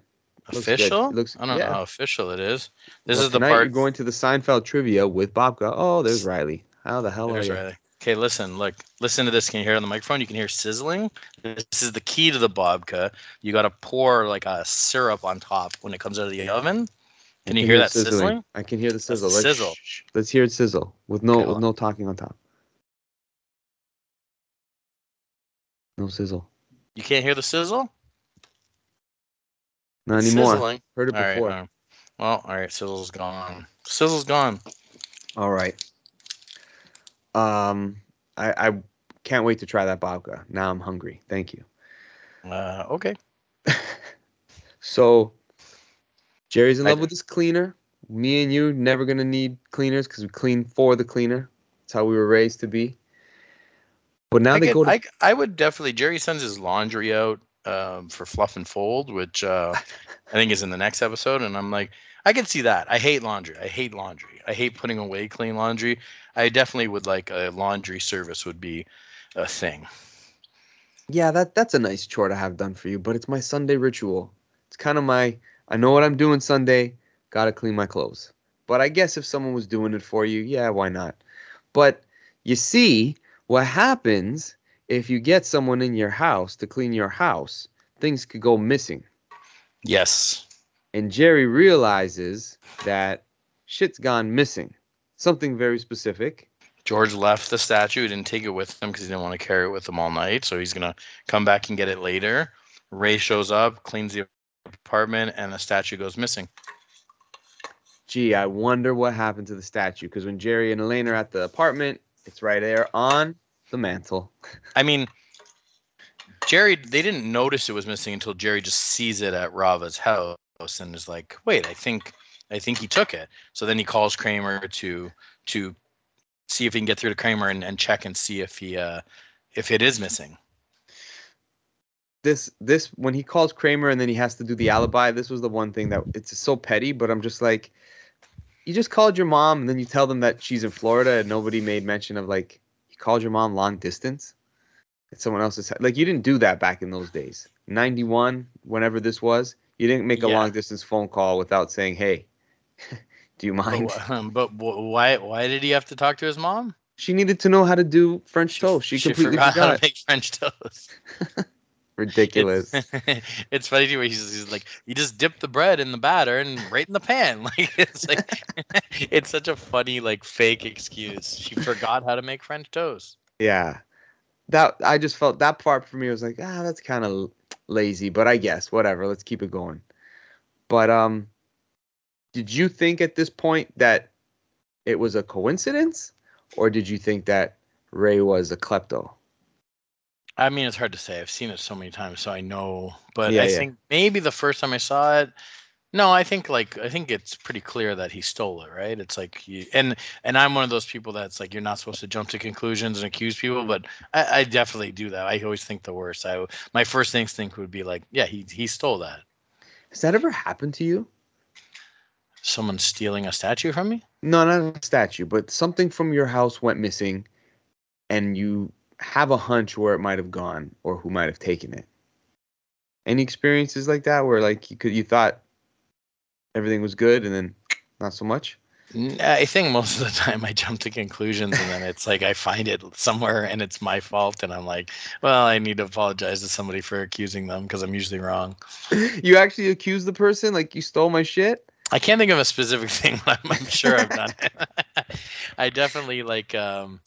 Looks good. Official? Looks- I don't yeah. know how official it is. This Well, is the tonight part. You're going to the Seinfeld trivia with babka. Oh, there's Riley. How the hell There's are you? Riley. Okay, listen, look, listen to this. Can you hear it on the microphone? You can hear sizzling. This is the key to the babka. You got to pour like a syrup on top when it comes out of the oven. I Can you hear that sizzling. sizzling? I can hear the the sizzle. Let's, sizzle. shh, let's hear it sizzle with no Okay, with no talking on top. No sizzle. You can't hear the sizzle? Not anymore. Sizzling. Heard it All right. before. well, all right. Sizzle's gone. Sizzle's gone. All right. Um, I I can't wait to try that babka. Now I'm hungry. Thank you. Uh, okay. So, Jerry's in love with his cleaner. Me and you never gonna need cleaners because we clean for the cleaner. That's how we were raised to be. But now I, they could- go to I, I would definitely. Jerry sends his laundry out um, for fluff and fold, which uh, I think is in the next episode. And I'm like, I can see that. I hate laundry. I hate laundry. I hate putting away clean laundry. I definitely would like a laundry service would be a thing. Yeah, that that's a nice chore to have done for you, but it's my Sunday ritual. It's kind of my I know what I'm doing Sunday, got to clean my clothes. But I guess if someone was doing it for you, yeah, why not? But you see, what happens if you get someone in your house to clean your house, things could go missing. Yes. And Jerry realizes that shit's gone missing. Something very specific. George left the statue. He didn't take it with him because he didn't want to carry it with him all night. So he's gonna come back and get it later. Ray shows up, cleans the apartment, and the statue goes missing. Gee, I wonder what happened to the statue because when Jerry and Elaine are at the apartment, it's right there on the mantle. I mean, Jerry, they didn't notice it was missing until Jerry just sees it at Rava's house and is like, "Wait, I think, I think he took it." So then he calls Kramer to to see if he can get through to Kramer and, and check and see if he uh if it is missing. This this when he calls Kramer and then he has to do the alibi. This was the one thing that it's so petty, but I'm just like, you just called your mom and then you tell them that she's in Florida and nobody made mention of like you called your mom long distance. It's someone else's like you didn't do that back in those days. 91, whenever this was, you didn't make a Yeah. long distance phone call without saying, "Hey, do you mind?" But, um, but why why did he have to talk to his mom? She needed to know how to do French toast. She, completely forgot, forgot. how to make French toast. Ridiculous. It's, it's funny too. Where he's, he's like, you just dip the bread in the batter and right in the pan. Like it's like, it's such a funny like fake excuse. She forgot how to make French toast. Yeah. That I just felt that part for me was like, ah, that's kind of lazy, but I guess whatever, let's keep it going. But um did you think at this point that it was a coincidence or did you think that Ray was a klepto? I mean, it's hard to say. I've seen it so many times, so I know. But Yeah, I yeah. think maybe the first time I saw it, no, I think like I think it's pretty clear that he stole it, right? It's like you, and and I'm one of those people that's like you're not supposed to jump to conclusions and accuse people, but I, I definitely do that. I always think the worst. I my first instinct would be like, yeah, he he stole that. Has that ever happened to you? Someone stealing a statue from me? No, not a statue, but something from your house went missing and you have a hunch where it might have gone or who might have taken it. Any experiences like that where like you could you thought everything was good and then not so much? I think most of the time I jump to conclusions and then it's like I find it somewhere and it's my fault and I'm like, well, I need to apologize to somebody for accusing them because I'm usually wrong. you actually accuse the person like you stole my shit? I can't think of a specific thing, but I'm, I'm sure I've done it. I definitely like um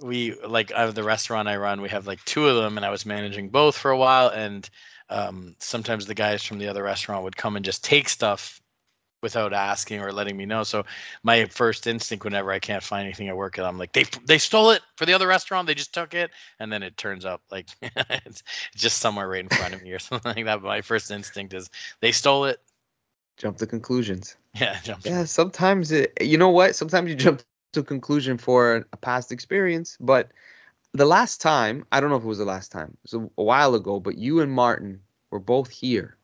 we like out of the restaurant I run, we have like two of them and I was managing both for a while and um sometimes the guys from the other restaurant would come and just take stuff without asking or letting me know. So my first instinct whenever I can't find anything at work, I'm like, they they stole it for the other restaurant. They just took it, and then it turns up like it's just somewhere right in front of me or something like that. But my first instinct is they stole it. Jump to conclusions. Yeah, jump. Yeah, sometimes it you know what? Sometimes you jump to a conclusion for a past experience, but the last time, I don't know if it was the last time. It was a, a while ago, but you and Martin were both here.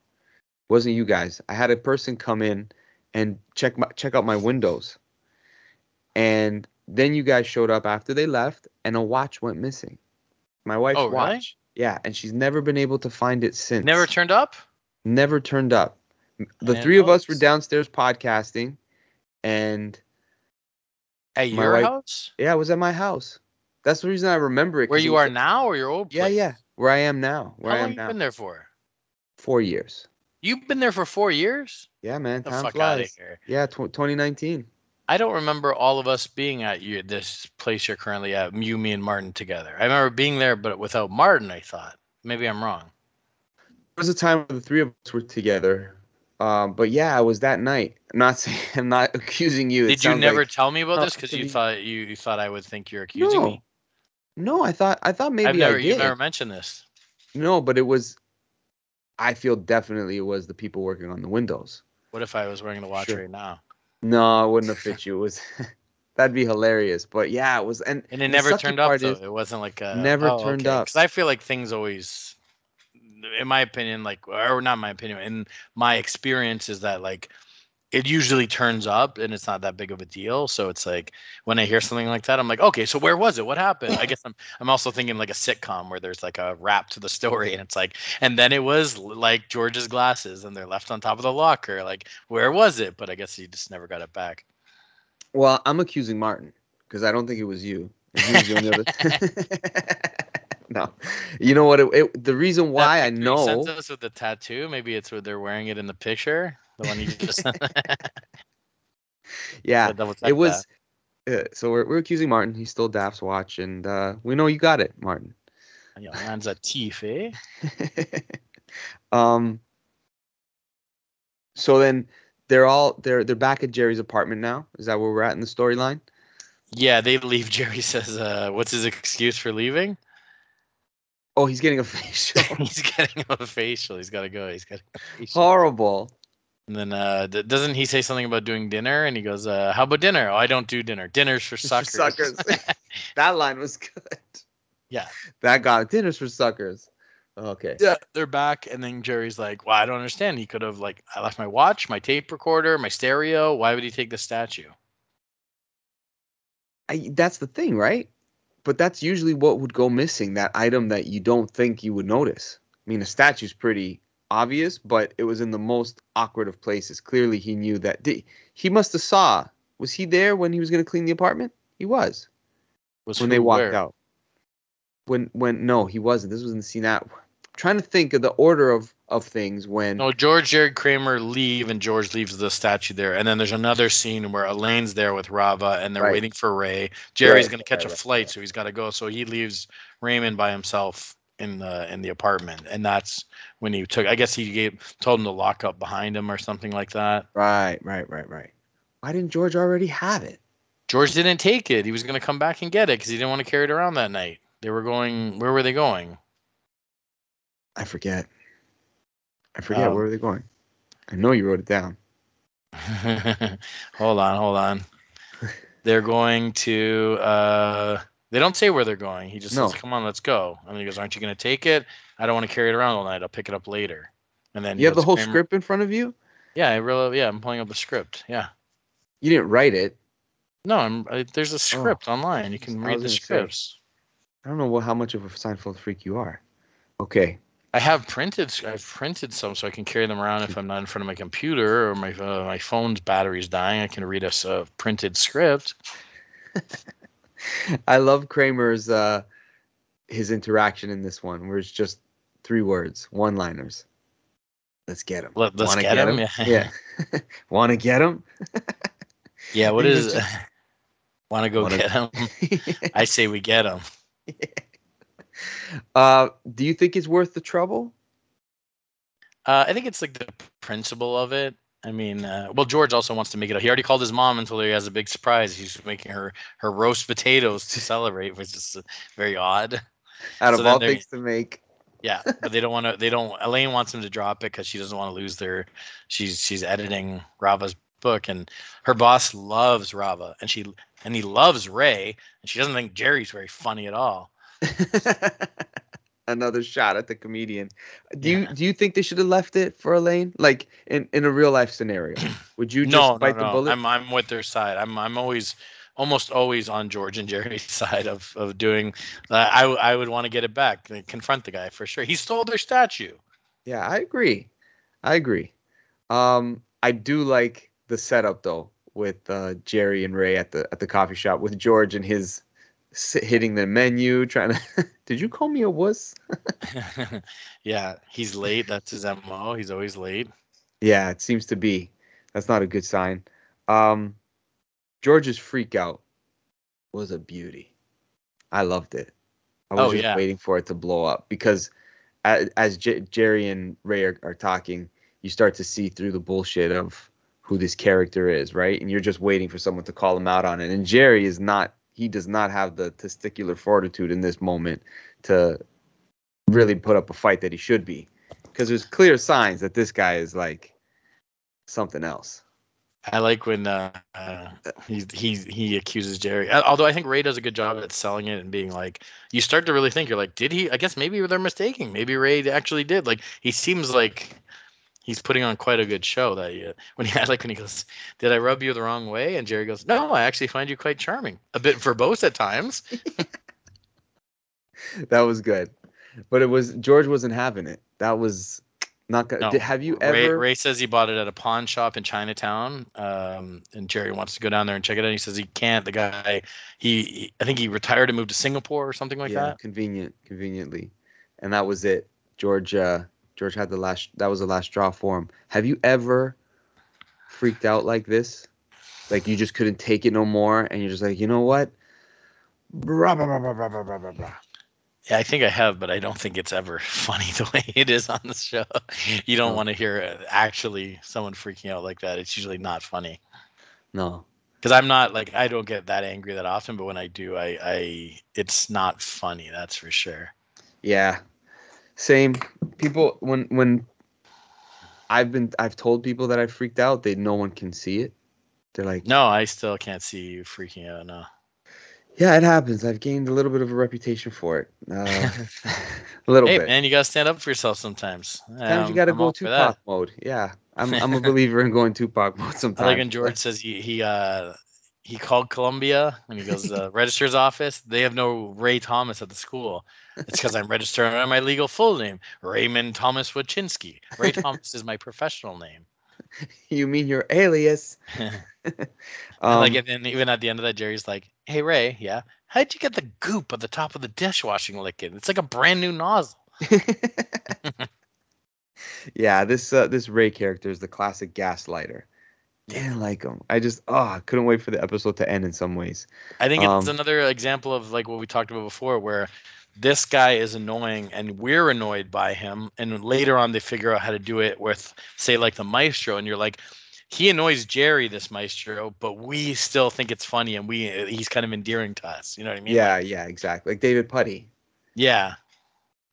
Wasn't you guys? I had a person come in and check my check out my windows. And then you guys showed up after they left and a watch went missing. My wife's Oh, really? watch. Yeah, and she's never been able to find it since. Never turned up. never turned up. The didn't three of us were downstairs podcasting and At your wife- house, yeah, it was at my house. That's the reason I remember it. where you are like- now, or your old Yeah, place? yeah. Where I am now. Where How I long am you now. been there for? Four years. You've been there for four years. Yeah, man. The Time fuck out of flies. here. Yeah, tw- 2019. I don't remember all of us being at you this place you're currently at. You, me, and Martin together. I remember being there, but without Martin. I thought maybe I'm wrong. There was a time when the three of us were together. Um, but yeah, it was that night. I'm not saying I'm not accusing you. It Did you never like- tell me about No, this because you thought you, you thought I would think you're accusing no. me? No, I thought I thought maybe I've never I you've never mentioned this. No, but it was. I feel definitely it was the people working on the windows. What if I was wearing the watch Sure. right now? No, it wouldn't have fit you. It was that'd be hilarious. But yeah, it was and And it never turned up though. is- it wasn't like a Never oh, turned up. Because I feel like things always, in my opinion, like or not my opinion, in my experience is that like it usually turns up and it's not that big of a deal. So it's like when I hear something like that, I'm like, okay, so where was it? What happened? I guess I'm I'm also thinking like a sitcom where there's like a wrap to the story and it's like, and then it was like George's glasses and they're left on top of the locker. Like where was it? But I guess he just never got it back. Well, I'm accusing Martin because I don't think it was you. He was the only other- no, you know what? It, it, the reason why I know. Sent us with the tattoo. Maybe it's where they're wearing it in the picture. The one you just. Yeah, check it was. Uh, so we're, we're accusing Martin. He stole Daft's watch, and uh, we know you got it, Martin. Yeah, man's a thief, eh? um. So then they're all they're they're back at Jerry's apartment now. Is that where we're at in the storyline? Yeah, they leave. Jerry says, uh, "What's his excuse for leaving?" Oh, he's getting a facial. He's getting a facial. He's got to go. He's got. Horrible. And then uh, d- doesn't he say something about doing dinner? And he goes, uh, "How about dinner? Oh, I don't do dinner. Dinner's for For suckers." suckers. that line was good. Yeah. That got it. Dinner's for suckers. Okay. yeah, they're back, and then Jerry's like, "Well, I don't understand. He could have like, I left my watch, my tape recorder, my stereo. Why would he take the statue?" I, that's the thing, right? But that's usually what would go missing. That item that you don't think you would notice. I mean, a statue's pretty obvious, but it was in the most awkward of places. Clearly, he knew that. Did, he must have saw. Was he there when he was going to clean the apartment? He was Was when they walked where? out. When when no, he wasn't. This was in the scene out. Trying to think of the order of of things when. No, George, Jerry Kramer leave, and George leaves the statue there. And then there's another scene where Elaine's there with Rava, and they're Right. waiting for Ray. Jerry's Right, going to catch right, a flight, right. so he's got to go. So he leaves Raymond by himself in the in the apartment, and that's when he took. I guess he gave told him to lock up behind him or something like that. Right, right, right, right. Why didn't George already have it? George didn't take it. He was going to come back and get it because he didn't want to carry it around that night. They were going. Where were they going? I forget. I forget Um, where were they going. I know you wrote it down. hold on, hold on. They're going to. uh They don't say where they're going. He just No. says, "Come on, let's go." And he goes, "Aren't you going to take it? I don't want to carry it around all night. I'll pick it up later." And then You have the whole "Kramer-" script in front of you. Yeah, I really. Yeah, I'm pulling up the script. Yeah. You didn't write it. No, I'm. I, there's a script online. You can I read the gonna say. scripts. I don't know what, how much of a Seinfeld freak you are. Okay. I have printed. I've printed some so I can carry them around if I'm not in front of my computer or my uh, my phone's battery's dying. I can read a a printed script. I love Kramer's uh his interaction in this one, where it's just three words, one-liners. Let's get him. Let, us Wanna get, him. Yeah. Yeah. Want to get him? Yeah, what is was it? just- Want to go Wanna- get him? I say we get him. Uh, do you think it's worth the trouble? Uh, I think it's like the principle of it. I mean, uh, well, George also wants to make it. He already called his mom until he has a big surprise. He's making her her roast potatoes to celebrate, which is uh, very odd. Out So of all things to make, Yeah, but they don't want to. They don't. Elaine wants him to drop it because she doesn't want to lose their. She's she's editing Rava's book, and her boss loves Rava, and she and he loves Ray, and she doesn't think Jerry's very funny at all. another shot at the comedian. Do you do you think they should have left it for Elaine, like in in a real life scenario? Would you just no, no, bite the no. bullet? I'm I'm with their side. I'm I'm always almost always on George and Jerry's side of of doing. Uh, I I would want to get it back, like, confront the guy for sure. He stole their statue. Yeah, I agree. I agree. Um, I do like the setup though with uh, Jerry and Ray at the at the coffee shop with George and his hitting the menu, trying to. Did you call me a wuss? yeah, he's late. That's his mo. He's always late. Yeah, it seems to be. That's not a good sign. Um, George's freak out was a beauty. I loved it. I was Oh, just yeah. waiting for it to blow up because as, as J- Jerry and Ray are, are talking, you start to see through the bullshit of who this character is, right? And you're just waiting for someone to call him out on it. And Jerry is not. He does not have the testicular fortitude in this moment to really put up a fight that he should be because there's clear signs that this guy is like something else. I like when uh, uh, he he he accuses Jerry. Uh, Although I think Ray does a good job at selling it and being like, you start to really think you're like, did he? I guess maybe they're mistaking. Maybe Ray actually did. Like he seems like he's putting on quite a good show. That uh, when he I like when he goes, did I rub you the wrong way? And Jerry goes, no, I actually find you quite charming. A bit verbose at times. That was good, but it was George wasn't having it. That was Not gonna. No. did- have you Ray, ever? Ray says he bought it at a pawn shop in Chinatown, um, and Jerry wants to go down there and check it out. He says he can't. The guy, he, he- I think he retired and moved to Singapore or something like yeah, that. convenient, conveniently, and that was it. George, uh, George had the last. That was the last straw for him. Have you ever freaked out like this? Like you just couldn't take it no more, and you're just like, you know what? Blah, blah, blah, yeah, I think I have, but I don't think it's ever funny the way it is on the show. You don't no. want to hear uh, actually someone freaking out like that. It's usually not funny. No, because I'm not like I don't get that angry that often, but when I do, I, I it's not funny. That's for sure. Yeah, same. People when when I've been I've told people that I freaked out, they no one can see it. They're like, No, I still can't see you freaking out. No. yeah, it happens. I've gained a little bit of a reputation for it. Uh, a little hey bit. man, you gotta stand up for yourself sometimes. Sometimes you Um, got to I'm go. Tupac mode. Yeah, I'm I'm a believer in going Tupac mode I sometimes. like when George says he he uh he called Columbia and he goes the registrar's office. They have no Ray Thomas at the school. It's because I'm registered under my legal full name, Raymond Thomas Wachynski. Ray Thomas is my professional name. You mean your alias? And, Um, like and then even at the end of that, Jerry's like, "Hey Ray, yeah, how'd you get the goop at the top of the dishwashing liquid? It's like a brand new nozzle." yeah, this uh, this Ray character is the classic gaslighter. Didn't like him. I just oh, couldn't wait for the episode to end in some ways. I think it's Um, another example of like what we talked about before, where this guy is annoying and we're annoyed by him, and later on they figure out how to do it with, say, like the maestro, and you're like, he annoys Jerry, this maestro, but we still think it's funny, and we he's kind of endearing to us. You know what I mean? Yeah, yeah, exactly. Like David Puddy. Yeah.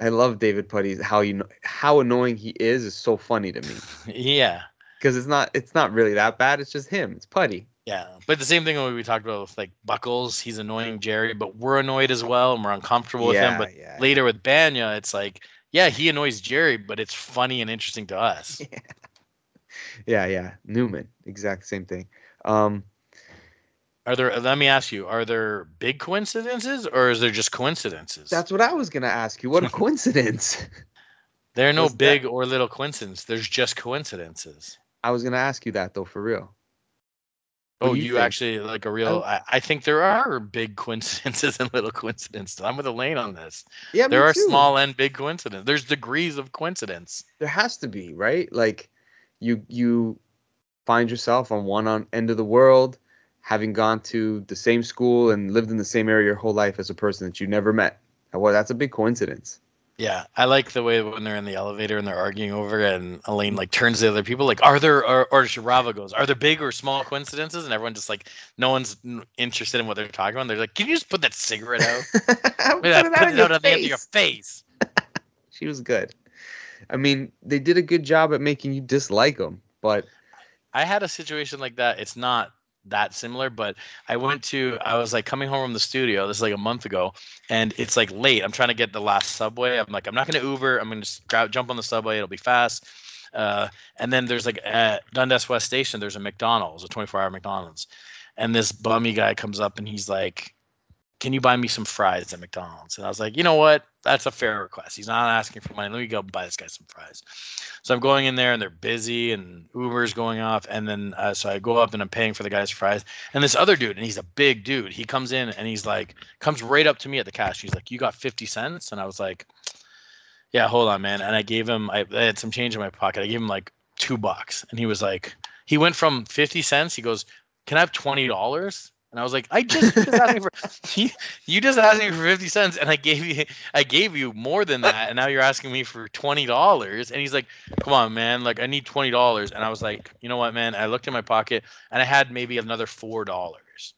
I love David Puddy's how you know how annoying he is is so funny to me Yeah. Because it's not it's not really that bad. It's just him. It's Puddy. Yeah, but the same thing when we talked about with like Buckles, he's annoying Jerry, but we're annoyed as well, and we're uncomfortable with yeah, him. But yeah. later with Bania, it's like, yeah, he annoys Jerry, but it's funny and interesting to us. Yeah, yeah. Newman, exact same thing. Um, Are there? Let me ask you: Are there big coincidences, or is there just coincidences? that's what I was gonna ask you. What a coincidence! there are no was that- big or little coincidences. There's just coincidences. I was gonna ask you that though, for real. What Oh, you, you actually like a real? I, I think there are big coincidences and little coincidences. I'm with Elaine on this. Yeah, there are too. small and big coincidences. There's degrees of coincidence. There has to be, right? Like, you you find yourself on one on end of the world, having gone to the same school and lived in the same area your whole life as a person that you never met. Well, that's a big coincidence. Yeah, I like the way when they're in the elevator and they're arguing over it, and Elaine like turns to the other people like, "Are there?" Or, or Sharava goes, "Are there big or small coincidences?" And everyone just like, no one's interested in what they're talking about. They're like, "Can you just put that cigarette out? Put it out, put it out on the end of your face." She was good. I mean, they did a good job at making you dislike them, but I had a situation like that. It's not that similar, but I went to I was like coming home from the studio. This is like a month ago, and it's like late. I'm trying to get the last subway. I'm like, I'm not gonna Uber. I'm gonna just grab, jump on the subway. It'll be fast. Uh, and then there's like at Dundas West Station. There's a McDonald's, a 24-hour McDonald's, and this bummy guy comes up and he's like, "Can you buy me some fries at McDonald's?" And I was like, "You know what? That's a fair request. He's not asking for money. Let me go buy this guy some fries." So I'm going in there and they're busy and Uber's going off. And then uh, so I go up and I'm paying for the guy's fries. And this other dude, and he's a big dude, he comes in and he's like, comes right up to me at the cash. He's like, You got 50 cents? And I was like, Yeah, hold on, man. And I gave him, I, I had some change in my pocket. I gave him like two bucks. And he was like, He went from 50 cents. He goes, Can I have $20? And I was like, I just, asked me for you, you just asked me for fifty cents, and I gave you I gave you more than that, and now you're asking me for twenty dollars. And he's like, Come on, man, like I need twenty dollars. And I was like, you know what, man? I looked in my pocket and I had maybe another four dollars.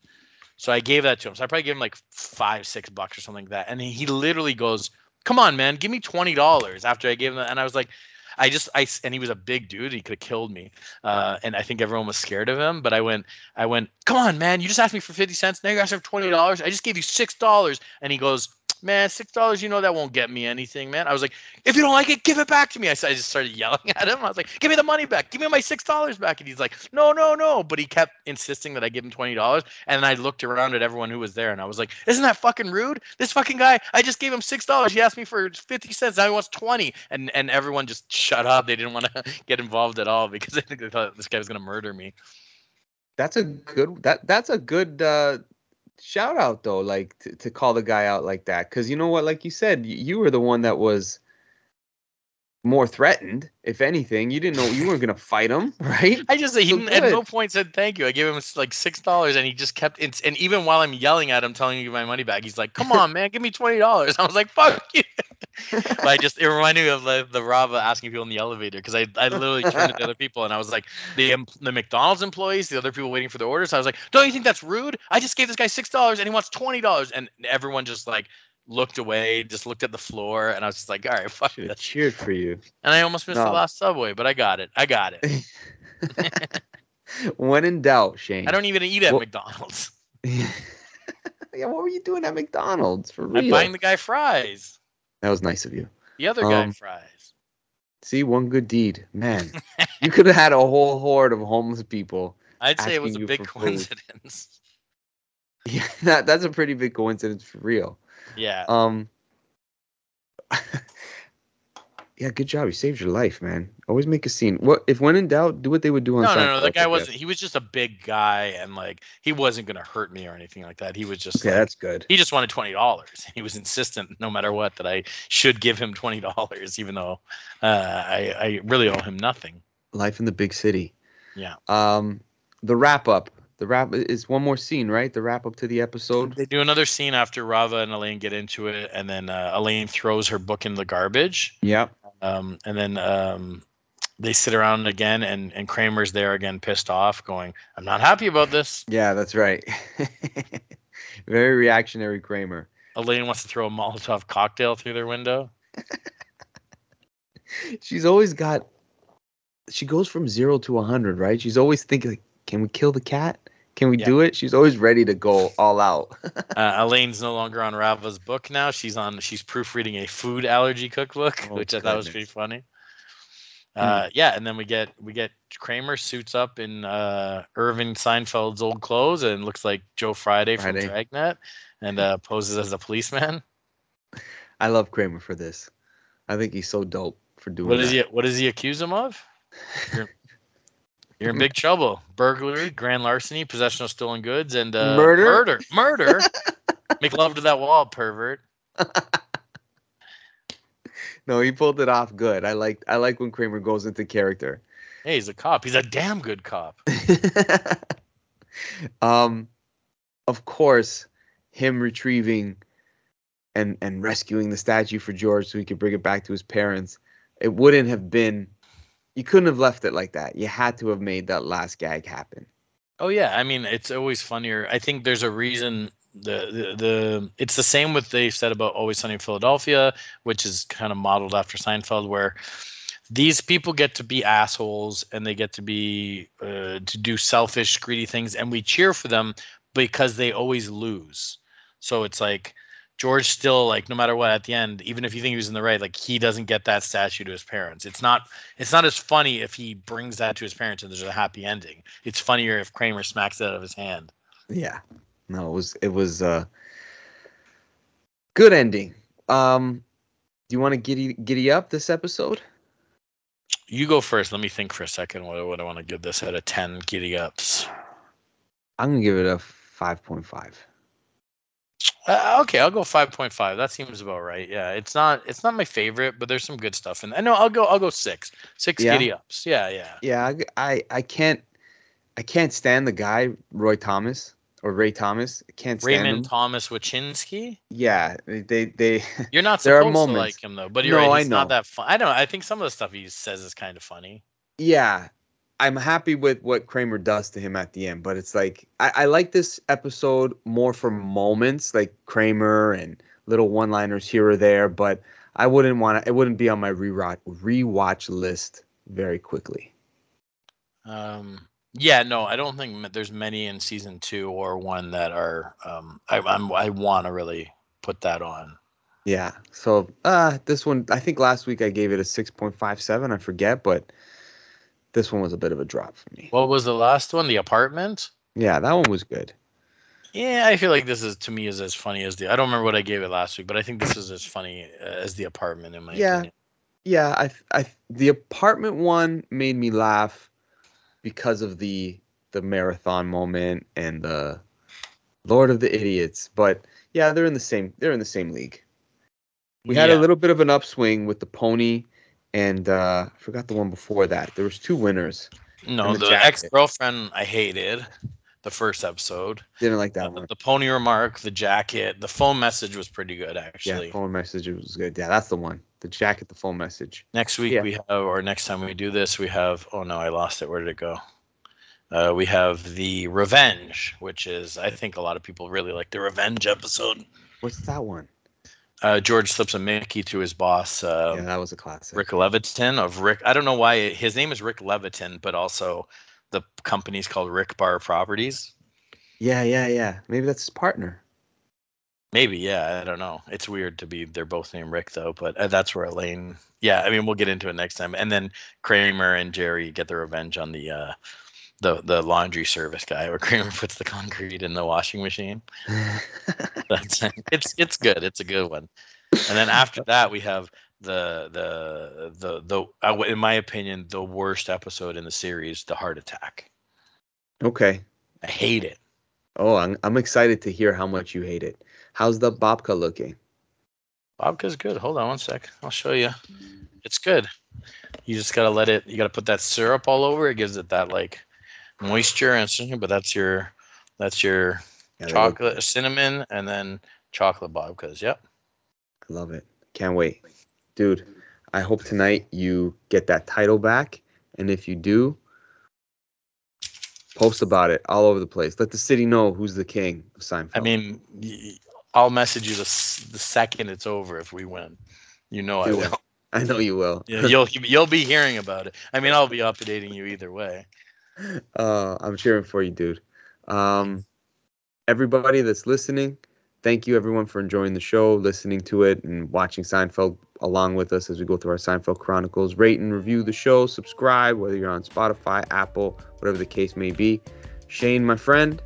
So I gave that to him. So I probably gave him like five, six bucks or something like that. And he literally goes, Come on, man, give me twenty dollars after I gave him that. And I was like, I just I and he was a big dude. He could have killed me, uh, and I think everyone was scared of him. But I went, I went, come on, man! You just asked me for fifty cents. Now you're asking for twenty dollars. I just gave you six dollars. And he goes, man, six dollars. You know that won't get me anything, man. I was like, if you don't like it, give it back to me. I just started yelling at him. I was like, give me the money back. Give me my six dollars back. And he's like, no, no, no. But he kept insisting that I give him twenty dollars. And I looked around at everyone who was there, and I was like, isn't that fucking rude? This fucking guy, I just gave him six dollars. He asked me for fifty cents. Now he wants twenty. And and everyone just shut up. They didn't want to get involved at all because I think they thought this guy was gonna murder me. That's a good that that's a good uh shout out though, like to, to call the guy out like that. Cause you know what, like you said, you were the one that was more threatened, if anything. You didn't know you weren't gonna fight him, right? I just he So at no point said thank you. I gave him like six dollars, and he just kept. It's, and even while I'm yelling at him, telling him to give my money back, he's like, "Come on, man, give me twenty dollars." I was like, "Fuck you." but I just it reminded me of the, the Rava asking people in the elevator because I, I literally turned to other people and I was like the the McDonald's employees, the other people waiting for the orders. I was like, "Don't you think that's rude? I just gave this guy six dollars and he wants twenty dollars," and everyone just like looked away, just looked at the floor, and I was just like, "All right, fuck Should this." cheered for you. And I almost missed the last subway, but I got it. I got it. when in doubt, Shane. I don't even eat at Well- McDonald's. yeah, what were you doing at McDonald's for real? I'm buying the guy fries. that was nice of you. The other guy Um, fries. See, one good deed, man. you could have had a whole horde of homeless people. I'd say it was a big for food. coincidence. Yeah, that, that's a pretty big coincidence for real. Yeah. Um, yeah, good job. You saved your life, man. Always make a scene. What if when in doubt, do what they would do on No, no, Seinfeld, no. The I guy wasn't. He was just a big guy, and like he wasn't gonna hurt me or anything like that. He was just. Okay, like- that's good. he just wanted twenty dollars. He was insistent, no matter what, that I should give him twenty dollars, even though uh, I, I really owe him nothing. Life in the big city. Yeah. Um, the wrap up. The wrap is one more scene, right? The wrap up to the episode. They do another scene after Rava and Elaine get into it, and then uh, Elaine throws her book in the garbage. Yep. Um, and then um, they sit around again, and, and Kramer's there again, pissed off, going, I'm not happy about this. Yeah, that's right. Very reactionary Kramer. Elaine wants to throw a Molotov cocktail through their window. She's always got. She goes from zero to a hundred, right? She's always thinking, like, "Can we kill the cat? Can we Yeah. do it?" She's always ready to go all out. Uh, Elaine's no longer on Rava's book now. She's on. She's proofreading a food allergy cookbook, Oh, which I thought was pretty funny. Uh, yeah, and then we get we get Kramer suits up in uh, Irving Seinfeld's old clothes and looks like Joe Friday, Friday. from Dragnet, and uh, poses as a policeman. I love Kramer for this. I think he's so dope for doing What that. is he? What does he accuse him of? You're, in big trouble. Burglary, grand larceny, possession of stolen goods, and uh, Murder? Murder. Murder. Make love to that wall, pervert. No, he pulled it off good. I like I like when Kramer goes into character. Hey, he's a cop. He's a damn good cop. um, of course, him retrieving and and rescuing the statue for George so he could bring it back to his parents. It wouldn't have been. You couldn't have left it like that. You had to have made that last gag happen. Oh yeah, I mean it's always funnier. I think there's a reason the, the the it's the same what they said about Always Sunny in Philadelphia, which is kind of modeled after Seinfeld, where these people get to be assholes and they get to be uh, to do selfish, greedy things, and we cheer for them because they always lose. So it's like George still like no matter what at the end, even if you think he was in the right, like he doesn't get that statue to his parents. It's not it's not as funny if he brings that to his parents and there's a happy ending. It's funnier if Kramer smacks it out of his hand. Yeah. No, it was it was uh good ending. Um do you want to giddy giddy up this episode? You go first. Let me think for a second. What, what I want to give this out of ten giddy ups. I'm gonna give it a five point five. Uh, okay, I'll go five point five. That seems about right. Yeah, it's not it's not my favorite, but there's some good stuff in. I know I'll go I'll go six six Yeah? giddy ups. Yeah, yeah. Yeah, I, I I can't I can't stand the guy Roy Thomas or Ray Thomas. I can't stand Raymond him. Thomas Wachinski. yeah, they they You're not There supposed to like him though, but you're No, right. I He's not know. that fun. I don't. know. I think some of the stuff he says is kind of funny. yeah. I'm happy with what Kramer does to him at the end, but it's like I, I like this episode more for moments like Kramer and little one-liners here or there, but I wouldn't want to. It wouldn't be on my rewatch rewatch list very quickly. Um, yeah, no, I don't think there's many in season two or one that are. Um, I I'm, I want to really put that on. Yeah. So uh this one I think last week I gave it a 6.57, I forget, but this one was a bit of a drop for me. What was the last one? The apartment? Yeah, that one was good. Yeah, I feel like this is to me is as funny as the. I don't remember what I gave it last week, but I think this is as funny as the apartment in my Yeah. opinion. Yeah, I I the apartment one made me laugh because of the the marathon moment and the Lord of the Idiots, but yeah, they're in the same they're in the same league. We had a little bit of an upswing with the pony and uh I forgot the one before that. There was two winners. No, the the, ex girlfriend I hated. The first episode, Didn't like that Uh, one. the pony remark, the jacket, the phone message was pretty good actually. Yeah, phone message was good. Yeah, that's the one. The jacket, the phone message. Next week Yeah. we have, or next time we do this, we have. Oh no, I lost it. Where did it go? Uh, we have the revenge, which is I think a lot of people really like the revenge episode. What's that one? Uh, George slips a Mickey to his boss, uh, yeah, that was a classic. Rick Levitan of Rick. I don't know why his name is Rick Levitan, but also the company's called Rick Barr Properties. Yeah, yeah, yeah. Maybe that's his partner. Maybe, yeah, I don't know. It's weird to be they're both named Rick though, but uh, that's where Elaine. Yeah, I mean we'll get into it next time. And then Kramer and Jerry get their revenge on the uh, the the laundry service guy, where Kramer puts the concrete in the washing machine. That's it's it's good. It's a good one. And then after that we have the the the the uh, in my opinion the worst episode in the series, the heart attack. okay. I hate it. Oh, I'm, I'm excited to hear how much you hate it. How's the babka looking? Babka's good. Hold on one sec. I'll show you. It's good. You just gotta let it. You gotta put that syrup all over. It gives it that like moisture and something. But that's your that's your Yeah, they look- chocolate, cinnamon, and then chocolate babkas. Yep. I love it. Can't wait. Dude, I hope tonight you get that title back. And if you do, post about it all over the place. Let the city know who's the king of Seinfeld. I mean, I'll message you the the second it's over if we win. You know I You will. I know you will. Yeah, you'll you'll be hearing about it. I mean, I'll be updating you either way. Uh, I'm cheering for you, dude. Um, everybody that's listening, thank you everyone for enjoying the show, listening to it, and watching Seinfeld along with us as we go through our Seinfeld Chronicles. Rate and review the show, subscribe, whether you're on Spotify, Apple, whatever the case may be. Shane, my friend,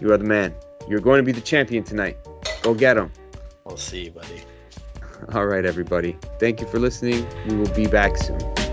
you are the man. You're going to be the champion tonight. Go get him. We'll see, you, buddy. All right, everybody. Thank you for listening. We will be back soon.